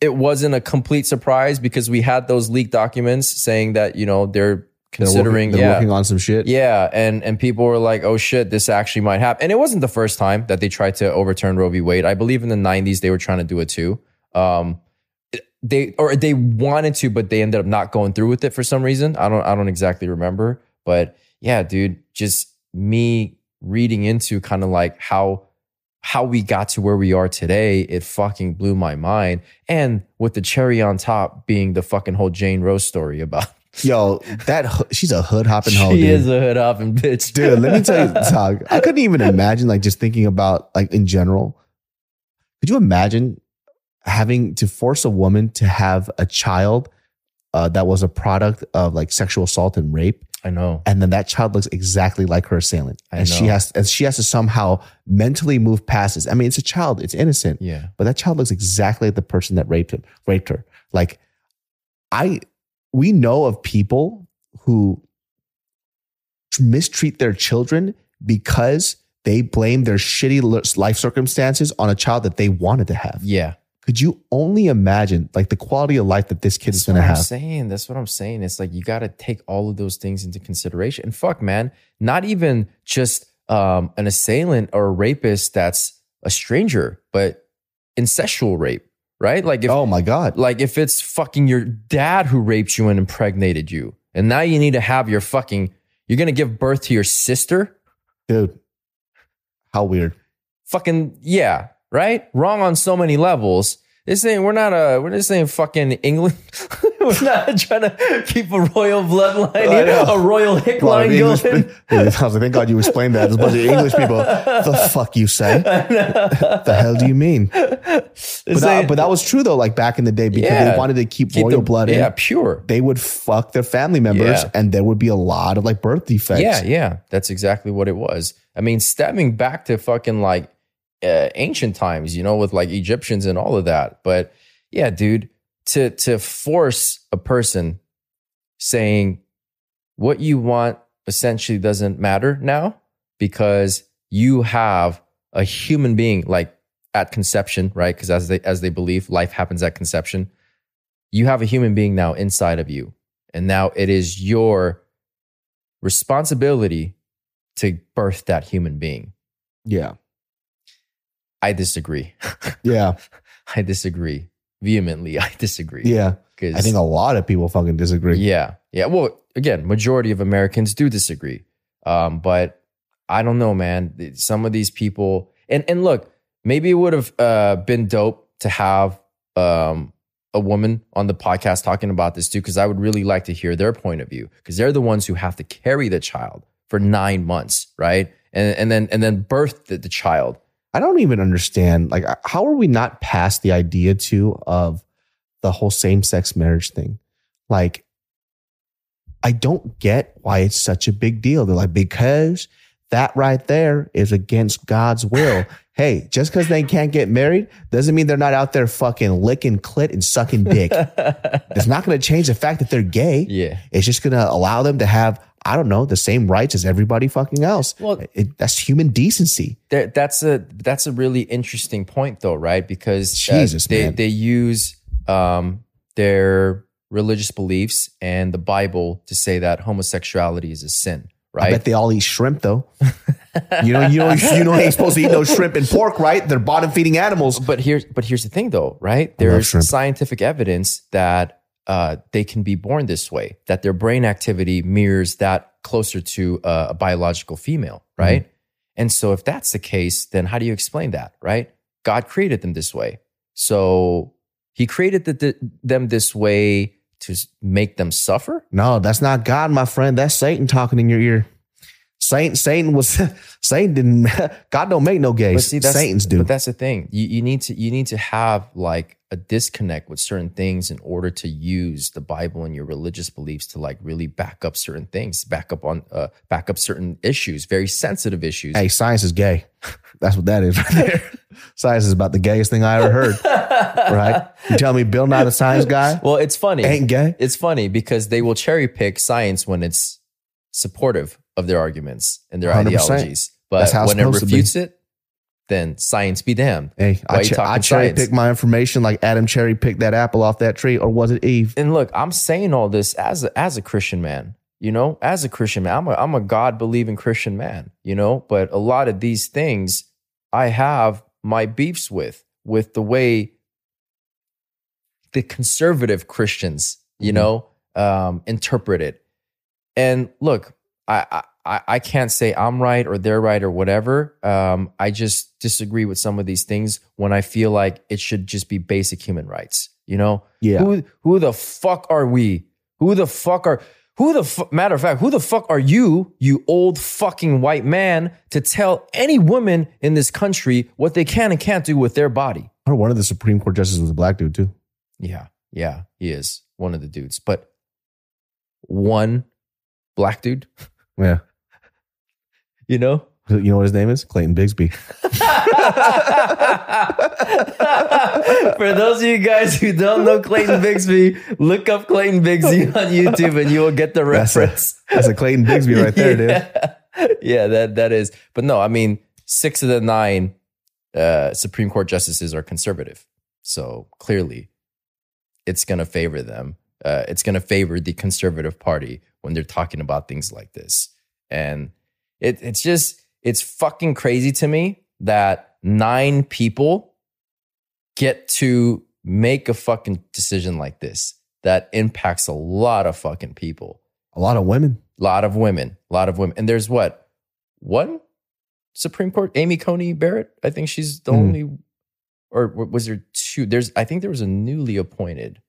[SPEAKER 2] it wasn't a complete surprise because we had those leaked documents saying that you know they're
[SPEAKER 1] They're
[SPEAKER 2] considering
[SPEAKER 1] working, they're
[SPEAKER 2] yeah
[SPEAKER 1] working on some shit.
[SPEAKER 2] yeah, and and people were like, "Oh shit, this actually might happen." And it wasn't the first time that they tried to overturn Roe v. Wade. I believe in the '90s they were trying to do it too. Um, they or they wanted to, but they ended up not going through with it for some reason. I don't I don't exactly remember, but yeah, dude, just me reading into kind of like how how we got to where we are today, it fucking blew my mind. And with the cherry on top being the fucking whole Jane Roe's story about
[SPEAKER 1] Yo, that she's a hood hopping
[SPEAKER 2] she
[SPEAKER 1] hoe, dude.
[SPEAKER 2] is a hood hopping bitch,
[SPEAKER 1] dude, let me tell you, I couldn't even imagine like just thinking about like in general. Could you imagine having to force a woman to have a child uh, that was a product of like sexual assault and rape?
[SPEAKER 2] I know.
[SPEAKER 1] and then that child looks exactly like her assailant,
[SPEAKER 2] I
[SPEAKER 1] and she has and she has to somehow mentally move past this. I mean, it's a child; it's innocent,
[SPEAKER 2] Yeah.
[SPEAKER 1] but that child looks exactly like the person that raped him, raped her. Like, I, we know of people who mistreat their children because they blame their shitty life circumstances on a child that they wanted to have.
[SPEAKER 2] Yeah.
[SPEAKER 1] Could you only imagine like the quality of life that this kid is
[SPEAKER 2] That's what
[SPEAKER 1] going to have?
[SPEAKER 2] I'm
[SPEAKER 1] have?
[SPEAKER 2] saying. That's what I'm saying. It's like you got to take all of those things into consideration. And fuck, man, not even just um, an assailant or a rapist that's a stranger, but incestual rape, right? Like if
[SPEAKER 1] oh my god,
[SPEAKER 2] like if it's fucking your dad who raped you and impregnated you, and now you need to have your fucking, you're gonna give birth to your sister,
[SPEAKER 1] dude. How weird.
[SPEAKER 2] fucking yeah, right? Wrong on so many levels. This ain't we're not a we're just saying fucking England. we're not trying to keep a royal bloodline, a royal hick
[SPEAKER 1] A
[SPEAKER 2] line
[SPEAKER 1] English-
[SPEAKER 2] going.
[SPEAKER 1] I was like, thank God you explained that. There's a bunch of English people. The fuck you say? the hell do you mean? But that, but that was true though. Like back in the day, because
[SPEAKER 2] Yeah.
[SPEAKER 1] they wanted to keep,
[SPEAKER 2] Keep
[SPEAKER 1] royal
[SPEAKER 2] the-
[SPEAKER 1] blood
[SPEAKER 2] yeah,
[SPEAKER 1] in,
[SPEAKER 2] pure.
[SPEAKER 1] They would fuck their family members,
[SPEAKER 2] Yeah.
[SPEAKER 1] and there would be a lot of like birth defects.
[SPEAKER 2] Yeah, yeah, that's exactly what it was. I mean, stemming back to fucking like uh, ancient times, you know, with like Egyptians and all of that. But yeah, dude, to to force a person saying what you want essentially doesn't matter now because you have a human being like at conception, right? Because as they as they believe, life happens at conception. You have a human being now inside of you, and now it is your responsibility to birth that human being.
[SPEAKER 1] yeah,
[SPEAKER 2] I disagree.
[SPEAKER 1] yeah,
[SPEAKER 2] I disagree vehemently. I disagree.
[SPEAKER 1] yeah.
[SPEAKER 2] 'Cause-
[SPEAKER 1] I think a lot of people fucking disagree.
[SPEAKER 2] Yeah, yeah. Well, again, majority of Americans do disagree. Um, but I don't know, man. Some of these people, and and look, maybe it would have uh, been dope to have um, a woman on the podcast talking about this too, because I would really like to hear their point of view, because they're the ones who have to carry the child for nine months, right? And and then and then birth the, the child.
[SPEAKER 1] I don't even understand. Like, uh, how are we not past the idea too of the whole same sex marriage thing? Like, I don't get why it's such a big deal. They're like, because that right there is against God's will. hey, just because they can't get married doesn't mean they're not out there fucking licking clit and sucking dick. it's not going to change the fact that they're gay.
[SPEAKER 2] Yeah.
[SPEAKER 1] It's just going to allow them to have, I don't know, the same rights as everybody fucking else.
[SPEAKER 2] Well-
[SPEAKER 1] it, that's human decency.
[SPEAKER 2] There, that's a that's a really interesting point, though, right? Because uh,
[SPEAKER 1] Jesus,
[SPEAKER 2] they
[SPEAKER 1] man.
[SPEAKER 2] they use um, their religious beliefs and the Bible to say that homosexuality is a sin,
[SPEAKER 1] I
[SPEAKER 2] right?
[SPEAKER 1] bet they all eat shrimp though. you know, you know, you know, they ain't supposed to eat no shrimp and pork, right? They're bottom feeding animals.
[SPEAKER 2] But here's but here's the thing though, right? There's scientific evidence that uh, they can be born this way, that their brain activity mirrors that closer to uh, a biological female,
[SPEAKER 1] Mm-hmm.
[SPEAKER 2] right? And so if that's the case, then how do you explain that, right? God created them this way. So he created the, the, them this way to make them suffer?
[SPEAKER 1] No, that's not God, my friend. That's Satan talking in your ear. Satan, Satan was Satan didn't. God don't make no gays.
[SPEAKER 2] But see,
[SPEAKER 1] Satan's do.
[SPEAKER 2] But that's the thing. You, you need to you need to have like a disconnect with certain things in order to use the Bible and your religious beliefs to like really back up certain things, back up on uh, back up certain issues, very sensitive issues.
[SPEAKER 1] hey, science is gay. That's what that is right there. science is about the gayest thing I ever heard. right? You tell me Bill not a science guy?
[SPEAKER 2] Well, it's funny.
[SPEAKER 1] Ain't gay?
[SPEAKER 2] It's funny because they will cherry pick science when it's supportive of their arguments and their
[SPEAKER 1] 100%.
[SPEAKER 2] ideologies. But when it refutes it, then science be damned.
[SPEAKER 1] Hey,
[SPEAKER 2] Why
[SPEAKER 1] I, che- I cherry pick my information like Adam cherry picked that apple off that tree, or was it Eve?
[SPEAKER 2] and look, I'm saying all this as a, as a Christian man, you know, as a Christian man, I'm a, I'm a God believing Christian man, you know, but a lot of these things I have my beefs with, with the way the conservative Christians, you
[SPEAKER 1] Mhm.
[SPEAKER 2] know, um, interpret it. And look, I, I, I- can't say I'm right or they're right or whatever. Um, I just disagree with some of these things when I feel like it should just be basic human rights. You know,
[SPEAKER 1] Yeah.
[SPEAKER 2] Who who the fuck are we? Who the fuck are who the fu- matter of fact? Who the fuck are you, you old fucking white man, to tell any woman in this country what they can and can't do with their body?
[SPEAKER 1] Or one of the Supreme Court justices was a black dude too.
[SPEAKER 2] Yeah, yeah, he is one of the dudes, but one black dude,
[SPEAKER 1] Yeah.
[SPEAKER 2] you know.
[SPEAKER 1] You know what his name is? Clayton Bigsby.
[SPEAKER 2] For those of you guys who don't know Clayton Bigsby, look up Clayton Bigsby on YouTube and you will get the
[SPEAKER 1] That's a,
[SPEAKER 2] reference.
[SPEAKER 1] that's a Clayton Bigsby right there, dude.
[SPEAKER 2] yeah. yeah, that that is. But no, I mean, six of the nine uh, Supreme Court justices are conservative, so clearly, it's going to favor them. Uh, it's going to favor the conservative party when they're talking about things like this, and it, it's just it's fucking crazy to me that nine people get to make a fucking decision like this that impacts a lot of fucking people
[SPEAKER 1] A lot of women.
[SPEAKER 2] A lot of women, a lot of women. And there's what? One Supreme Court, Amy Coney Barrett. I think she's the
[SPEAKER 1] Mhm.
[SPEAKER 2] only, or was there two? There's, I think there was a newly appointed.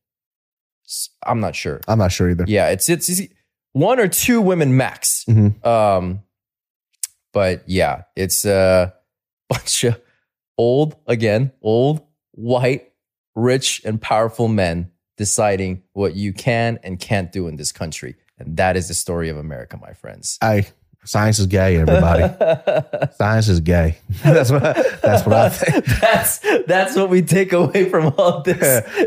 [SPEAKER 2] I'm not sure.
[SPEAKER 1] I'm not sure either.
[SPEAKER 2] Yeah, it's it's, it's one or two women max.
[SPEAKER 1] Mhm.
[SPEAKER 2] Um, but yeah, it's a bunch of old again, old white, rich, and powerful men deciding what you can and can't do in this country, and that is the story of America, my friends.
[SPEAKER 1] Hey, science is gay, everybody. science is gay. that's what that's what I think.
[SPEAKER 2] that's that's what we take away from all this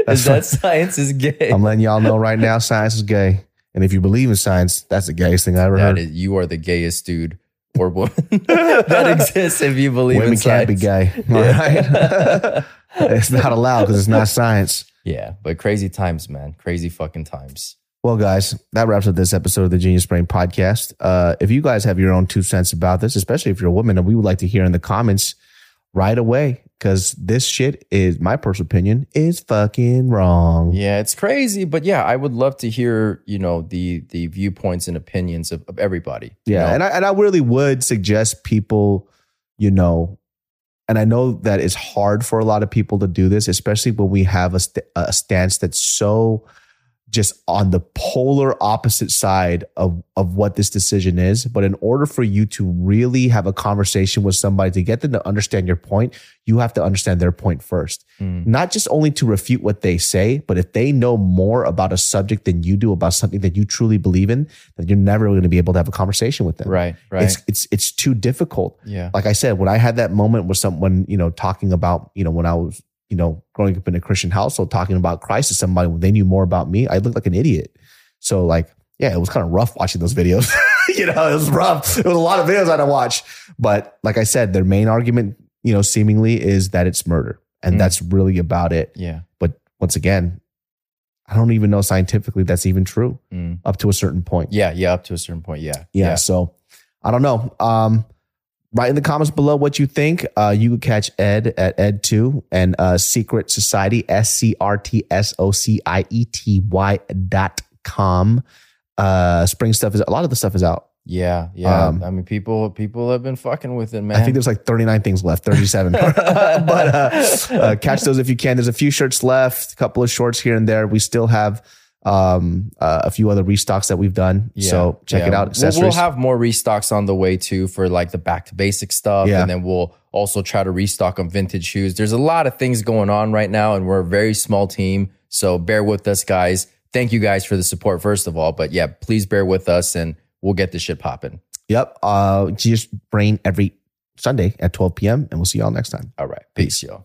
[SPEAKER 1] That's
[SPEAKER 2] is that science is gay.
[SPEAKER 1] I'm letting y'all know right now, science is gay. And if you believe in science, that's the gayest thing I ever
[SPEAKER 2] That
[SPEAKER 1] heard.
[SPEAKER 2] is, you are the gayest dude or woman that exists if you believe
[SPEAKER 1] Women
[SPEAKER 2] in
[SPEAKER 1] can't be
[SPEAKER 2] science.
[SPEAKER 1] gay. All right. it's not allowed because it's not science.
[SPEAKER 2] Yeah, but crazy times, man. Crazy fucking times.
[SPEAKER 1] Well, guys, that wraps up this episode of the Genius Brain podcast. Uh, if you guys have your own two cents about this, especially if you're a woman, and we would like to hear in the comments right away because this shit is my personal opinion is fucking wrong.
[SPEAKER 2] Yeah, it's crazy, but yeah, I would love to hear you know the the viewpoints and opinions of, of everybody.
[SPEAKER 1] Yeah,
[SPEAKER 2] know?
[SPEAKER 1] and I and I really would suggest people, you know, and I know that it's hard for a lot of people to do this, especially when we have a, st- a stance that's so just on the polar opposite side of of what this decision is. But in order for you to really have a conversation with somebody to get them to understand your point, you have to understand their point first.
[SPEAKER 2] Mm.
[SPEAKER 1] Not just only to refute what they say, but if they know more about a subject than you do about something that you truly believe in, then you're never going to be able to have a conversation with them.
[SPEAKER 2] Right, right.
[SPEAKER 1] It's it's it's too difficult.
[SPEAKER 2] Yeah.
[SPEAKER 1] Like I said, when I had that moment with someone, you know, talking about, you know, when I was, you know, growing up in a Christian household, talking about Christ to somebody when they knew more about me, I looked like an idiot. So like, yeah, it was kind of rough watching those videos. you know, it was rough. It was a lot of videos I had to watch. But like I said, their main argument, you know, seemingly is that it's murder. And
[SPEAKER 2] Mm.
[SPEAKER 1] that's really about it.
[SPEAKER 2] Yeah.
[SPEAKER 1] But once again, I don't even know scientifically that's even true
[SPEAKER 2] Mm.
[SPEAKER 1] up to a certain point.
[SPEAKER 2] Yeah, yeah, up to a certain point. Yeah.
[SPEAKER 1] Yeah. So I don't know. Um, write in the comments below what you think. Uh, you could catch Ed at Ed2 and uh, Secret Society, S C R T S O C I E T Y dot com. Uh, spring stuff is a lot of the stuff is out.
[SPEAKER 2] Yeah, yeah.
[SPEAKER 1] Um,
[SPEAKER 2] I mean, people people have been fucking with it, man.
[SPEAKER 1] I think there's like 39 things left, 37. but uh, uh, catch those if you can. There's a few shirts left, a couple of shorts here and there. We still have um, uh, a few other restocks that we've done.
[SPEAKER 2] Yeah,
[SPEAKER 1] so check
[SPEAKER 2] yeah.
[SPEAKER 1] it out.
[SPEAKER 2] We'll, we'll have more restocks on the way too for like the back to basic stuff,
[SPEAKER 1] Yeah.
[SPEAKER 2] and then we'll also try to restock on vintage shoes. There's a lot of things going on right now, and we're a very small team, so bear with us, guys. Thank you guys for the support, first of all, but yeah, please bear with us, and we'll get this shit popping.
[SPEAKER 1] Yep. Uh, just brain every Sunday at 12 p.m. and we'll see y'all next time.
[SPEAKER 2] All right, peace, y'all.